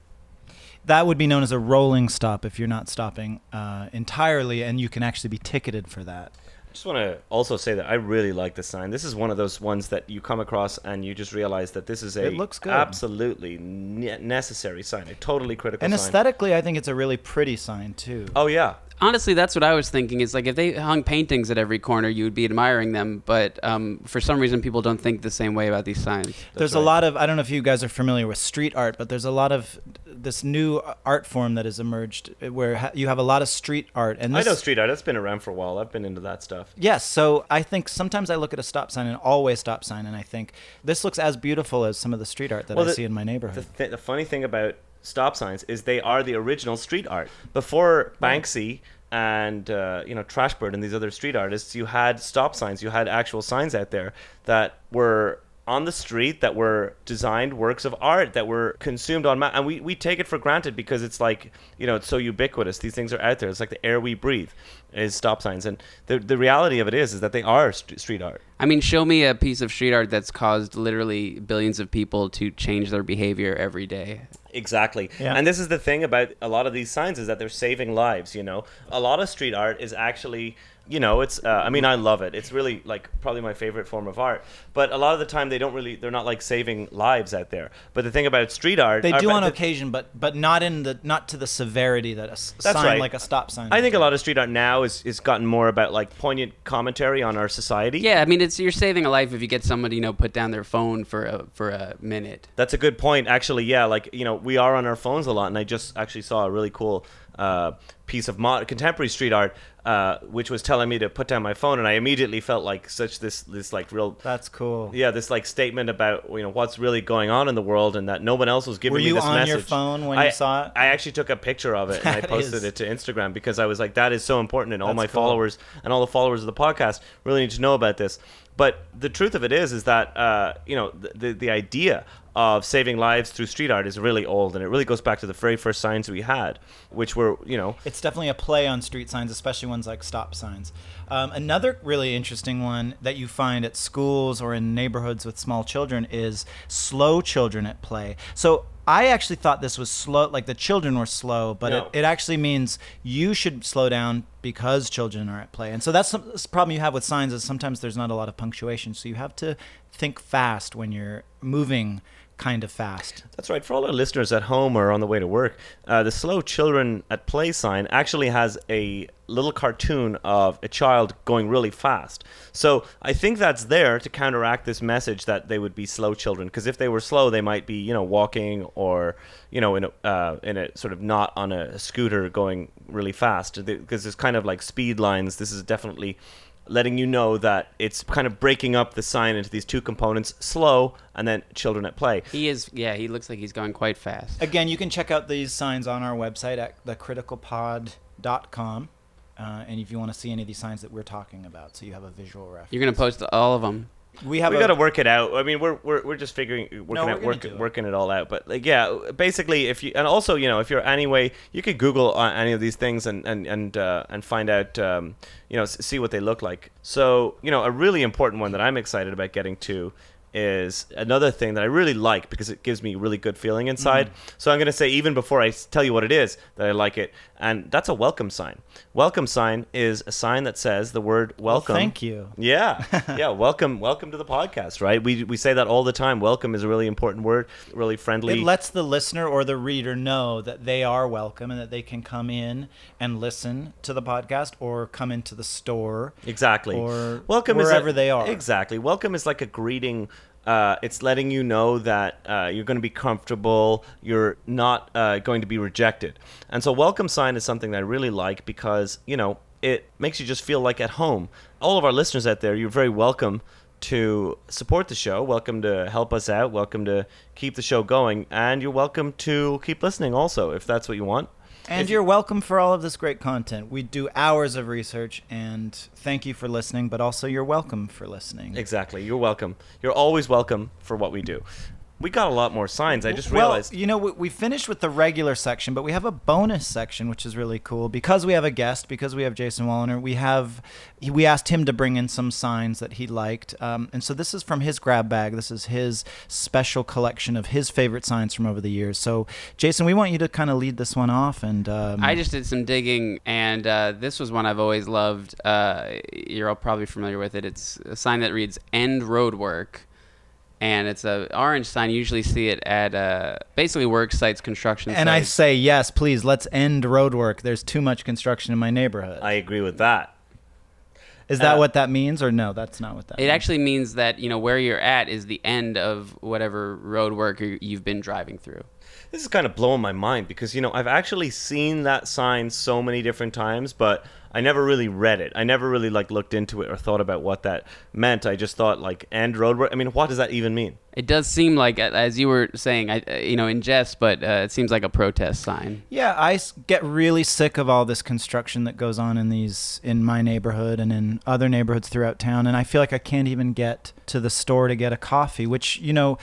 That would be known as a rolling stop if you're not stopping uh, entirely, and you can actually be ticketed for that. I just want to also say that I really like the sign. This is one of those ones that you come across and you just realize that this is a It looks good. absolutely ne- necessary sign, a totally critical And sign. aesthetically, I think it's a really pretty sign too. Oh yeah, Honestly, that's what I was thinking. Is like if they hung paintings at every corner, you would be admiring them. But um, for some reason, people don't think the same way about these signs. there's a lot of I don't know if you guys are familiar with street art, but there's a lot of this new art form that has emerged where ha- you have a lot of street art. And I know street art; that's been around for a while. I've been into that stuff. Yes, so I think sometimes I look at a stop sign, an always stop sign, and I think this looks as beautiful as some of the street art that I the- see in my neighborhood. The, th- the funny thing about stop signs is they are the original street art. Before Banksy and uh, you know Thrashbird and these other street artists, you had stop signs. You had actual signs out there that were on the street that were designed works of art that were consumed on ma- and we, we take it for granted because it's like you know it's so ubiquitous these things are out there it's like the air we breathe is stop signs and the, the reality of it is is that they are st- street art I mean, show me a piece of street art that's caused literally billions of people to change their behavior every day. Exactly. Yeah. And this is the thing about a lot of these signs is that they're saving lives, you know. A lot of street art is actually, you know, it's uh, I mean, I love it. It's really like probably my favorite form of art. But a lot of the time they don't really they're not like saving lives out there. But the thing about street art They do but on the- occasion, but but not in the not to the severity that a s- That's sign right. like a stop sign. I think a lot of street art now is is gotten more about like poignant commentary on our society. Yeah, I mean, it's you're saving a life if you get somebody, you know, put down their phone for a for a minute. That's a good point, actually. Yeah, like you know, we are on our phones a lot, and I just actually saw a really cool uh, piece of mod- contemporary street art, uh, which was telling me to put down my phone, and I immediately felt like such this this like real. That's cool. Yeah, this like statement about you know what's really going on in the world, and that no one else was giving Were me you on message. your phone when I, you saw it? I actually took a picture of it and I posted it to Instagram because I was like, that is so important, and all That's my cool. followers and all the followers of the podcast really need to know about this. But the truth of it is, is that uh, you know the, the the idea of saving lives through street art is really old, and it really goes back to the very first signs we had, which were you know It's definitely a play on street signs, especially ones like stop signs. Um, another really interesting one that you find at schools or in neighborhoods with small children is slow children at play. So I actually thought this was slow, like the children were slow, but No. it, it actually means you should slow down because children are at play. And so that's some, this problem you have with signs is sometimes there's not a lot of punctuation. So you have to think fast when you're moving kind of fast. That's right. For all our listeners at home or on the way to work, uh, the Slow Children at Play sign actually has a little cartoon of a child going really fast. So I think that's there to counteract this message that they would be slow children. Because if they were slow, they might be, you know, walking or, you know, in a, uh, in a sort of not on a scooter going really fast. Because there's kind of like speed lines. This is definitely letting you know that it's kind of breaking up the sign into these two components slow and then children at play. He is, yeah, he looks like he's going quite fast. Again, you can check out these signs on our website at thecriticalpod.com. Uh, and if you want to see any of these signs that we're talking about, so you have a visual reference. You're gonna post all of them. We have we got to work it out. I mean, we're we're, we're just figuring working we're out work, it. working it all out. But like, yeah, basically, if you and also you know if you're anyway, you could Google uh, any of these things and and and uh, and find out um, you know see what they look like. So you know, a really important one that I'm excited about getting to is another thing that I really like because it gives me really good feeling inside. Mm. So I'm going to say even before I tell you what it is that I like it, and that's a welcome sign. Welcome sign is a sign that says the word welcome. thank you. Yeah, yeah. Welcome, welcome to the podcast. Right? We we say that all the time. Welcome is a really important word. Really friendly. It lets the listener or the reader know that they are welcome and that they can come in and listen to the podcast or come into the store. Exactly. Or welcome wherever is a- they are. Exactly. Welcome is like a greeting. Uh, it's letting you know that uh, you're going to be comfortable. You're not uh, going to be rejected. And so, welcome sign is something that I really like because you know it makes you just feel like at home. All of our listeners out there, you're very welcome to support the show. Welcome to help us out. Welcome to keep the show going, and you're welcome to keep listening also if that's what you want. And If- you're welcome for all of this great content. We do hours of research, and thank you for listening, but also you're welcome for listening. Exactly. You're welcome. You're always welcome for what we do. We got a lot more signs. I just realized. well, realized. you know, we, we finished with the regular section, but we have a bonus section, which is really cool because we have a guest, because we have Jason Woliner. We have he- we asked him to bring in some signs that he liked, um, and so this is from his grab bag. This is his special collection of his favorite signs from over the years. So, Jason, we want you to kind of lead this one off, and um, I just did some digging, and uh, this was one I've always loved. Uh, you're all probably familiar with it. It's a sign that reads "End Road Work," and it's a orange sign. You usually see it at uh, basically work sites, construction sites. and I say yes, please. Let's end road work. There's too much construction in my neighborhood. I agree with that. Is that Uh, what that means, or no? That's not what that. It means. actually means that you know where you're at is the end of whatever road work you've been driving through. This is kind of blowing my mind because you know I've actually seen that sign so many different times, but I never really read it. I never really like looked into it or thought about what that meant. I just thought like end road work. I mean, what does that even mean? It does seem like, as you were saying, I, uh, you know, in jest, but uh, it seems like a protest sign. Yeah, I get really sick of all this construction that goes on in these in my neighborhood and in other neighborhoods throughout town, and I feel like I can't even get to the store to get a coffee. Which you know,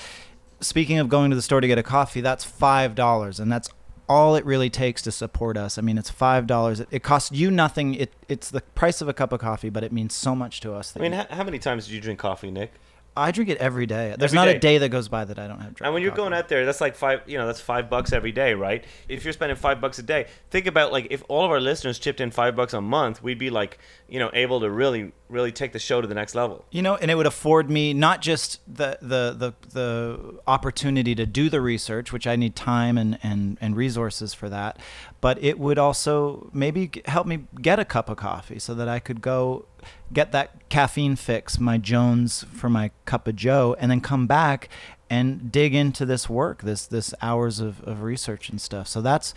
speaking of going to the store to get a coffee, that's five dollars, and that's all it really takes to support us. I mean, it's five dollars. It, it costs you nothing. It it's the price of a cup of coffee, but it means so much to us. I mean, you- how, many times do you drink coffee, Nick? I drink it every day. There's Every not day. a day that goes by that I don't have. And when you're going out there, that's like five. You know, that's five bucks every day, right? If you're spending five bucks a day, think about like if all of our listeners chipped in five bucks a month, we'd be like, you know, able to really, really take the show to the next level. You know, and it would afford me not just the the the, the opportunity to do the research, which I need time and, and, and resources for that, but it would also maybe help me get a cup of coffee so that I could go get that caffeine fix, my Jones for my cup of Joe, and then come back and dig into this work, this this hours of, of research and stuff. So that's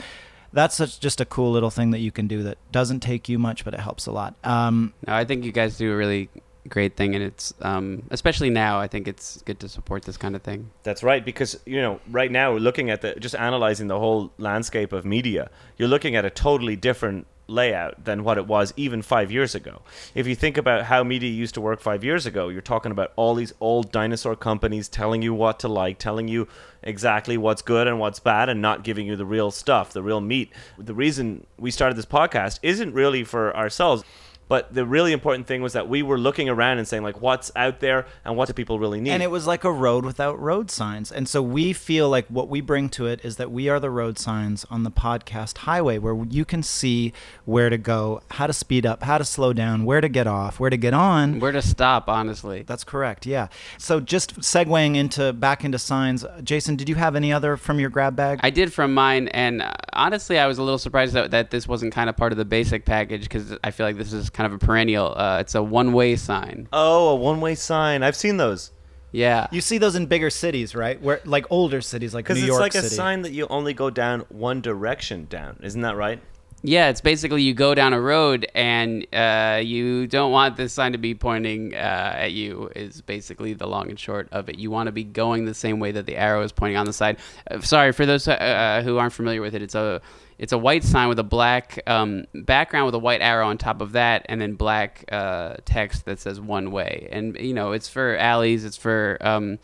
that's such, just a cool little thing that you can do that doesn't take you much, but it helps a lot. Um, No, I think you guys do a really great thing, and it's um, especially now. I think it's good to support this kind of thing. That's right, because you know, right now we're looking at the just analyzing the whole landscape of media. You're looking at a totally different layout than what it was even five years ago. If you think about how media used to work five years ago, you're talking about all these old dinosaur companies telling you what to like, telling you exactly what's good and what's bad, and not giving you the real stuff, the real meat. The reason we started this podcast isn't really for ourselves. But the really important thing was that we were looking around and saying like, what's out there and what do people really need? And it was like a road without road signs. And so we feel like what we bring to it is that we are the road signs on the podcast highway where you can see where to go, how to speed up, how to slow down, where to get off, where to get on. Where to stop, honestly. That's correct. Yeah. So just segueing into back into signs, Jason, did you have any other from your grab bag? I did from mine, and uh, honestly, I was a little surprised that, that this wasn't kind of part of the basic package because I feel like this is kind of a perennial. Uh, it's a one-way sign. Oh, a one-way sign. I've seen those. Yeah. You see those in bigger cities, right? Where like older cities like New York Because it's like City. a sign that you only go down one direction down. Isn't that right? Yeah, it's basically you go down a road and uh, you don't want this sign to be pointing uh, at you. Is basically the long and short of it. You want to be going the same way that the arrow is pointing on the side. Uh, sorry for those uh, who aren't familiar with it. It's a it's a white sign with a black um, background with a white arrow on top of that, and then black uh, text that says one way. And you know, it's for alleys. It's for um,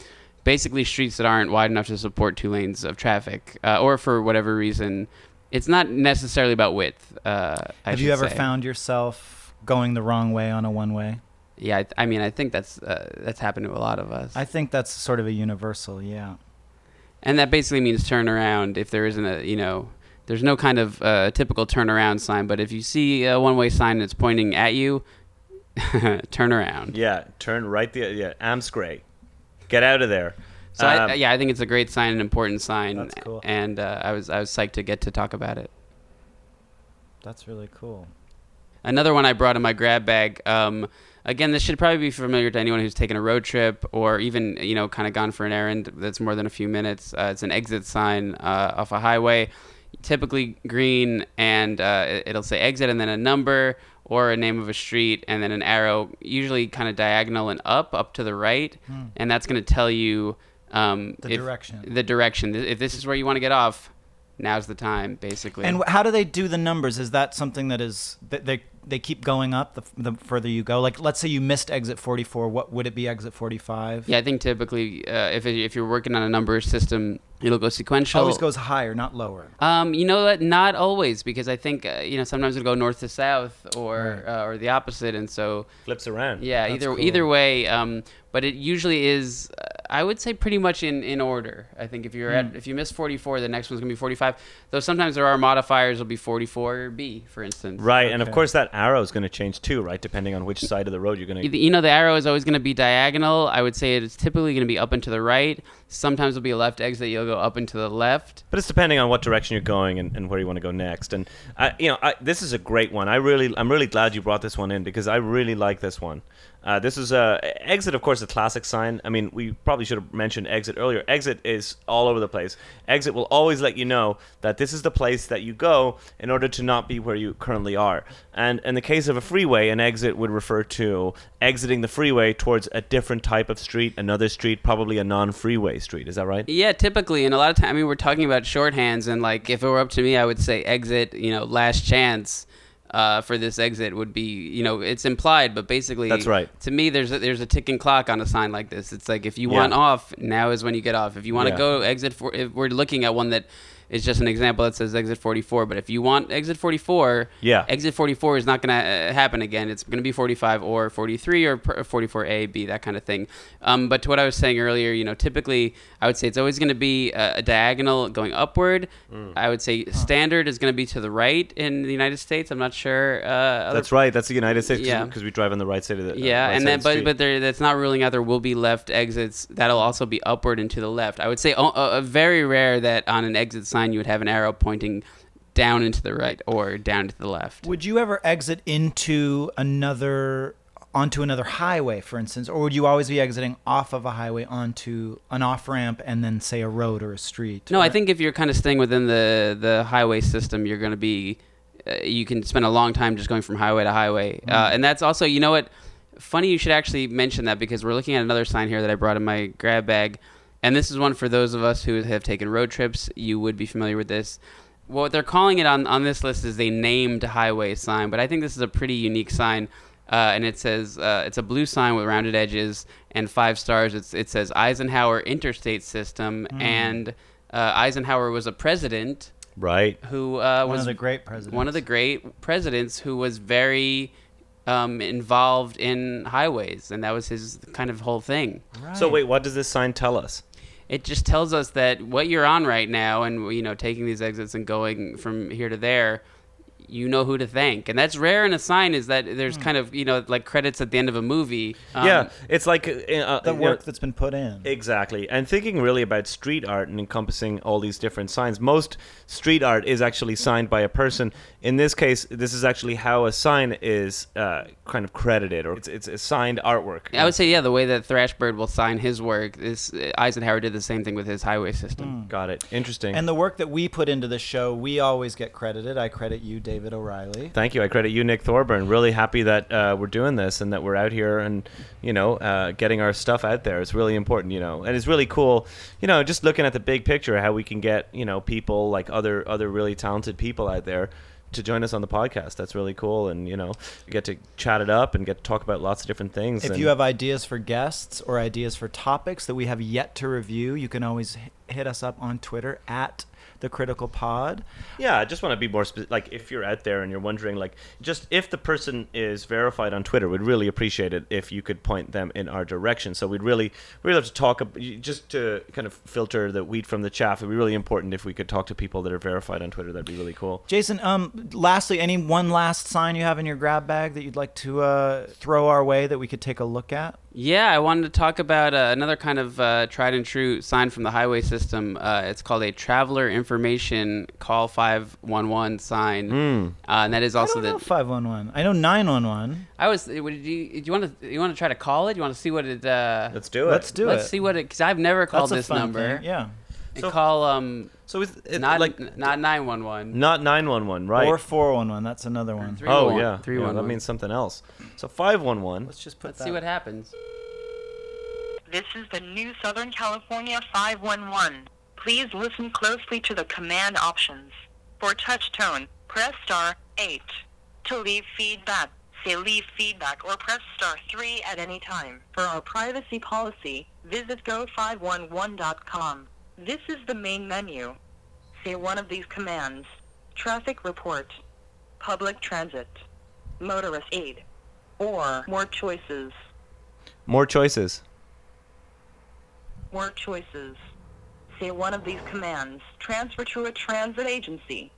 basically streets that aren't wide enough to support two lanes of traffic, uh, or for whatever reason. It's not necessarily about width. Uh, I Have you ever say. found yourself going the wrong way on a one way? Yeah, I, I mean, I think that's uh, that's happened to a lot of us. I think that's sort of a universal, yeah. and that basically means turn around if there isn't a you know there's no kind of uh, typical turnaround sign but if you see a one-way sign that's pointing at you turn around Yeah, turn right the yeah, Amscray. Get out of there. So I, Um, yeah i think it's a great sign an important sign That's cool. and uh, i was i was psyched to get to talk about it That's really cool. Another one I brought in my grab bag. Um, again, this should probably be familiar to anyone who's taken a road trip or even you know kind of gone for an errand that's more than a few minutes. Uh, it's an exit sign uh, off a highway, typically green, and uh, it- it'll say exit and then a number or a name of a street and then an arrow, usually kind of diagonal and up, up to the right, Hmm. and that's going to tell you um, The if- direction. The direction. If this is where you want to get off, now's the time, basically. And how do they do the numbers? Is that something that is that they they keep going up the, the further you go? Like, let's say you missed exit 44. What would it be? Exit 45? Yeah, I think typically uh, if if you're working on a number system, it'll go sequential. It always goes higher, not lower. Um, you know what? Not always, because I think uh, you know sometimes it'll go north to south or uh, or the opposite, and so flips around. Yeah, That's either cool. either way. Um, but it usually is, uh, I would say, pretty much in, in order. I think if you're Hmm. at if you miss 44, the next one's gonna be 45. Though sometimes there are modifiers. Will be 44B, for instance. Right, and of course that arrow is going to change too, right? Depending on which side of the road you're going to. You know, the arrow is always going to be diagonal. I would say it's typically going to be up and to the right. Sometimes it'll be a left exit. You'll go up and to the left. But it's depending on what direction you're going and, and where you want to go next. And I, you know, I, this is a great one. I really, I'm really glad you brought this one in because I really like this one. Uh, this is a exit, of course, a classic sign. I mean, we probably should have mentioned exit earlier. Exit is all over the place. Exit will always let you know that this is the place that you go in order to not be where you currently are. And in the case of a freeway, an exit would refer to exiting the freeway towards a different type of street, another street, probably a non-freeway street. Is that right? Yeah, typically, and a lot of time, I mean, we're talking about shorthands, and like if it were up to me, I would say exit. You know, last chance. Uh, for this exit would be, you know, it's implied, but basically, That's right. To me, there's a, there's a ticking clock on a sign like this. It's like if you Yeah. want off, now is when you get off. If you want to Yeah. go exit, for, if we're looking at one that is just an example that says exit 44, but if you want exit 44, Yeah. exit 44 is not going to uh, happen again. It's going to be 45 or 43 or 44A, B, that kind of thing. Um, but to what I was saying earlier, you know, typically I would say it's always going to be a, a diagonal going upward. Mm. I would say standard is going to be to the right in the United States. I'm not sure. Uh, That's right. That's the United States Yeah. because we drive on the right side of the. uh, yeah, right and then the but street. but there, that's not ruling out there will be left exits. That'll also be upward and to the left. I would say uh, uh, very rare that on an exit sign you would have an arrow pointing down into the right or down to the left. Would you ever exit into another onto another highway, for instance, or would you always be exiting off of a highway onto an off ramp and then say a road or a street? No, I think if you're kind of staying within the the highway system, you're going to be. Uh, you can spend a long time just going from highway to highway, uh, Mm. and that's also you know what. Funny you should actually mention that because we're looking at another sign here that I brought in my grab bag, and this is one for those of us who have taken road trips. You would be familiar with this. what they're calling it on, on this list is a named highway sign, but I think this is a pretty unique sign. Uh, and it says uh, it's a blue sign with rounded edges and five stars. It's, it says Eisenhower Interstate System, Mm. and uh, Eisenhower was a president Right. who uh, One was of the great presidents. One of the great presidents who was very um, involved in highways, and that was his kind of whole thing. Right. So wait, what does this sign tell us? It just tells us that what you're on right now, and you know, taking these exits and going from here to there, you know who to thank, and that's rare in a sign. Is that there's kind of you know like credits at the end of a movie. Um, yeah, it's like uh, uh, the you know- work that's been put in. Exactly. And thinking really about street art and encompassing all these different signs, most street art is actually signed by a person. In this case, this is actually how a sign is uh, kind of credited, or it's, it's a signed artwork. I would say yeah, the way that Thrashbird will sign his work is Eisenhower did the same thing with his highway system. Got it. Interesting. And the work that we put into the show, we always get credited. I credit you, David O'Reilly. Thank you. I credit you, Nick Thorburn. Really happy that uh, we're doing this and that we're out here and you know uh, getting our stuff out there. It's really important, you know, and it's really cool, you know, just looking at the big picture, how we can get you know people like other other really talented people out there to join us on the podcast. That's really cool, and you know, get to chat it up and get to talk about lots of different things. If you have ideas for guests or ideas for topics that we have yet to review, you can always hit us up on Twitter at the Critical Pod. Yeah, I just want to be more specific. Like, if you're out there and you're wondering, like, just if the person is verified on Twitter, we'd really appreciate it if you could point them in our direction. So we'd really, really have to talk, just to kind of filter the wheat from the chaff. It'd be really important if we could talk to people that are verified on Twitter. That'd be really cool. Jason, um, lastly, any one last sign you have in your grab bag that you'd like to uh, throw our way that we could take a look at? Yeah, I wanted to talk about uh, another kind of uh, tried and true sign from the highway system. Uh, it's called a traveler information call 511 sign. Uh, and that is also I don't know the 511. I know 911. I was. Would you, do you want to? You want to try to call it? You want to see what it? Uh, Let's do it. Let's do it. let's see what it. Because I've never called That's a this fun number. thing, yeah. And So- call um. So it's it, not like not nine one one. not nine one one, right? Or 411. That's another one. Three oh one- yeah, three yeah, one that one. means something else. So five one one. Let's just put Let's that. see what happens. This is the new Southern California 511. Please listen closely to the command options. For touch tone, press star 8. To leave feedback, say leave feedback or press star 3 at any time. For our privacy policy, visit go511.com. This is the main menu. Say one of these commands. Traffic report, public transit, motorist aid, or more choices. More choices. More choices. Say one of these commands. Transfer to a transit agency.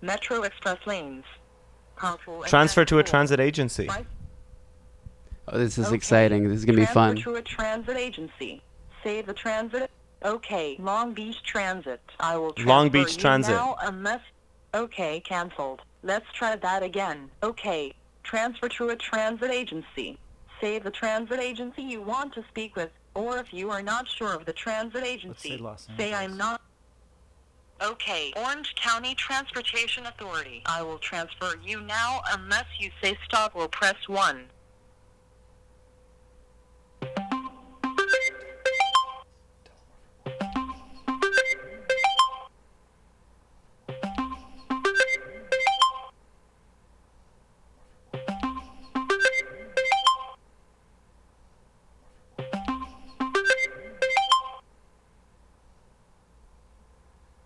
Metro Express lanes. Carpool and Transfer to a transit agency. Oh, this is Okay. exciting. This is gonna be fun. Transfer to a transit agency. Say the transit. Okay, Long Beach Transit. I will transfer Long Beach you Transit. now unless. Okay, canceled. Let's try that again. Okay, transfer to a transit agency. Say the transit agency you want to speak with, or if you are not sure of the transit agency, say Los say I'm not. Okay, Orange County Transportation Authority. I will transfer you now unless you say stop or press 1.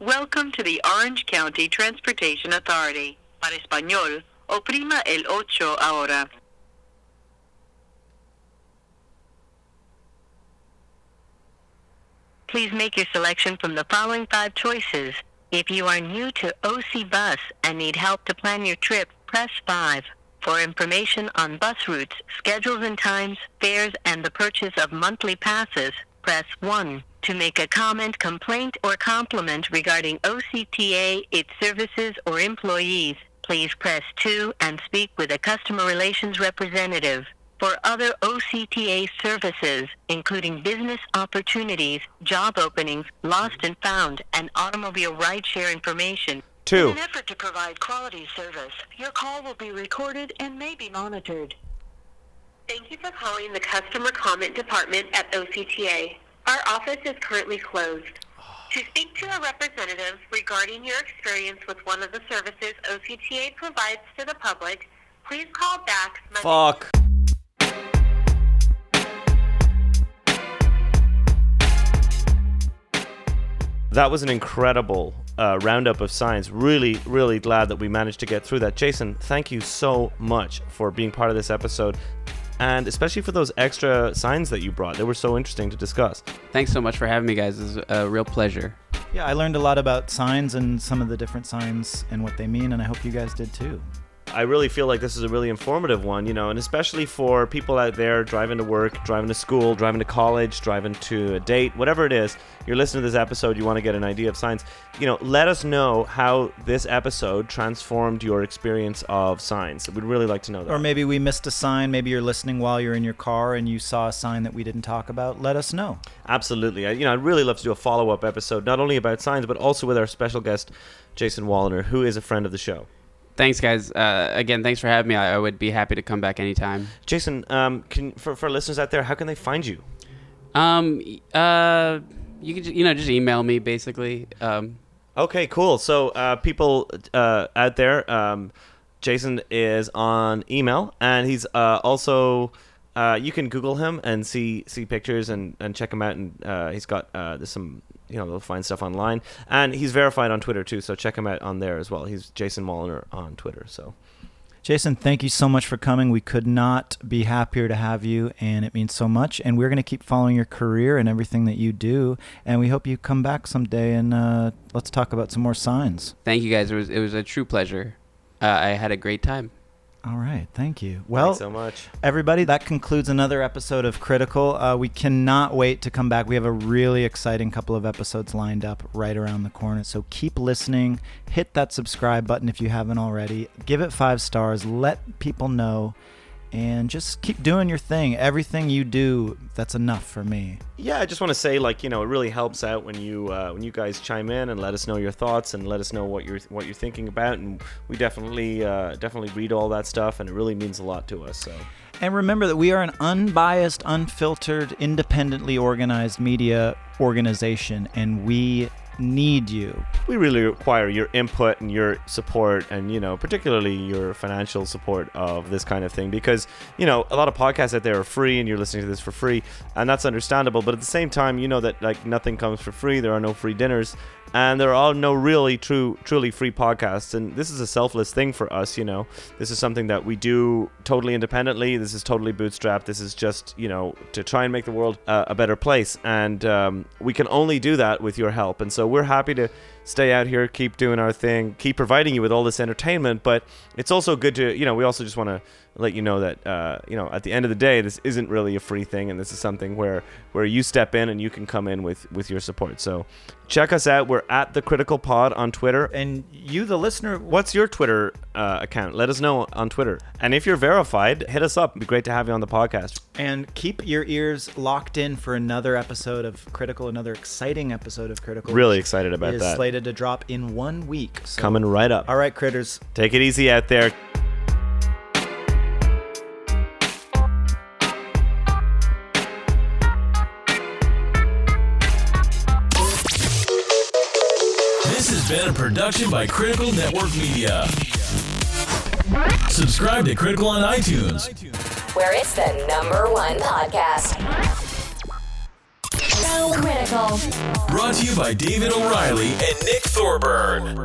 Welcome to the Orange County Transportation Authority. Para español, oprima el ocho ahora. Please make your selection from the following five choices. If you are new to OC Bus and need help to plan your trip, press 5. For information on bus routes, schedules and times, fares, and the purchase of monthly passes, press 1. To make a comment, complaint, or compliment regarding OCTA, its services, or employees, please press 2 and speak with a customer relations representative. For other OCTA services, including business opportunities, job openings, lost and found, and automobile rideshare information, Two. in an effort to provide quality service, your call will be recorded and may be monitored. Thank you for calling the Customer Comment Department at OCTA. Our office is currently closed. To speak to a representative regarding your experience with one of the services OCTA provides to the public, please call back. Fuck. That was an incredible uh, roundup of signs. Really, really glad that we managed to get through that. Jason, thank you so much for being part of this episode and especially for those extra signs that you brought. They were so interesting to discuss. Thanks so much for having me, guys. It's a real pleasure. Yeah, I learned a lot about signs and some of the different signs and what they mean, and I hope you guys did too. I really feel like this is a really informative one, you know, and especially for people out there driving to work, driving to school, driving to college, driving to a date, whatever it is, you're listening to this episode, you want to get an idea of signs, you know, let us know how this episode transformed your experience of signs. We'd really like to know that. Or maybe we missed a sign. Maybe you're listening while you're in your car and you saw a sign that we didn't talk about. Let us know. Absolutely. I, you know, I'd really love to do a follow up episode, not only about signs, but also with our special guest, Jason Woliner, who is a friend of the show. Thanks, guys. Uh, again, thanks for having me. I, I would be happy to come back anytime. Jason, um, can for, for listeners out there, how can they find you? Um, uh, you can you know just email me basically. Um, Okay, cool. So, uh, people uh, out there, um, Jason is on email, and he's uh, also. Uh, you can Google him and see see pictures and, and check him out, and uh, he's got uh, there's some you know they'll find stuff online, and he's verified on Twitter too. So check him out on there as well. He's Jason Moliner on Twitter. So Jason, thank you so much for coming. We could not be happier to have you, and it means so much. And we're going to keep following your career and everything that you do. And we hope you come back someday and uh, let's talk about some more signs. thank you, guys. It was it was a true pleasure. Uh, I had a great time. All right, thank you. Well, thanks so much. Everybody, that concludes another episode of Critical. Uh, we cannot wait to come back. We have a really exciting couple of episodes lined up right around the corner. So keep listening. Hit that subscribe button if you haven't already. Give it five stars. Let people know. And just keep doing your thing. Everything you do, that's enough for me. Yeah, I just want to say, like, you know, it really helps out when you uh, when you guys chime in and let us know your thoughts and let us know what you're what you're thinking about, and we definitely uh, definitely read all that stuff, and it really means a lot to us. So. And remember that we are an unbiased, unfiltered, independently organized media organization, and we need you. we really require your input and your support and you know particularly your financial support of this kind of thing because you know a lot of podcasts out there are free and you're listening to this for free and that's understandable. But at the same time you know that like nothing comes for free. There are no free dinners and there are no really true truly free podcasts. And this is a selfless thing for us you know. This is something that we do totally independently. This is totally bootstrapped. This is just you know to try and make the world uh, a better place. And um, we can only do that with your help. And so we're happy to stay out here keep doing our thing keep providing you with all this entertainment but it's also good to you know we also just want to let you know that uh, you know at the end of the day this isn't really a free thing and this is something where where you step in and you can come in with with your support. So check us out. We're at the critical pod on twitter. And you the listener what's your twitter uh, account? Let us know on twitter. And if you're verified hit us up. It'd be great to have you on the podcast. And keep your ears locked in for another episode of Critical, another exciting episode of Critical. Really excited about that. Slated to drop in one week. So- coming right up All right, critters. take it easy out there This has been a production by Critical Network Media. Subscribe to Critical on iTunes. Where it's the number one podcast. So critical. Brought to you by David O'Reilly and Nick Thorburn.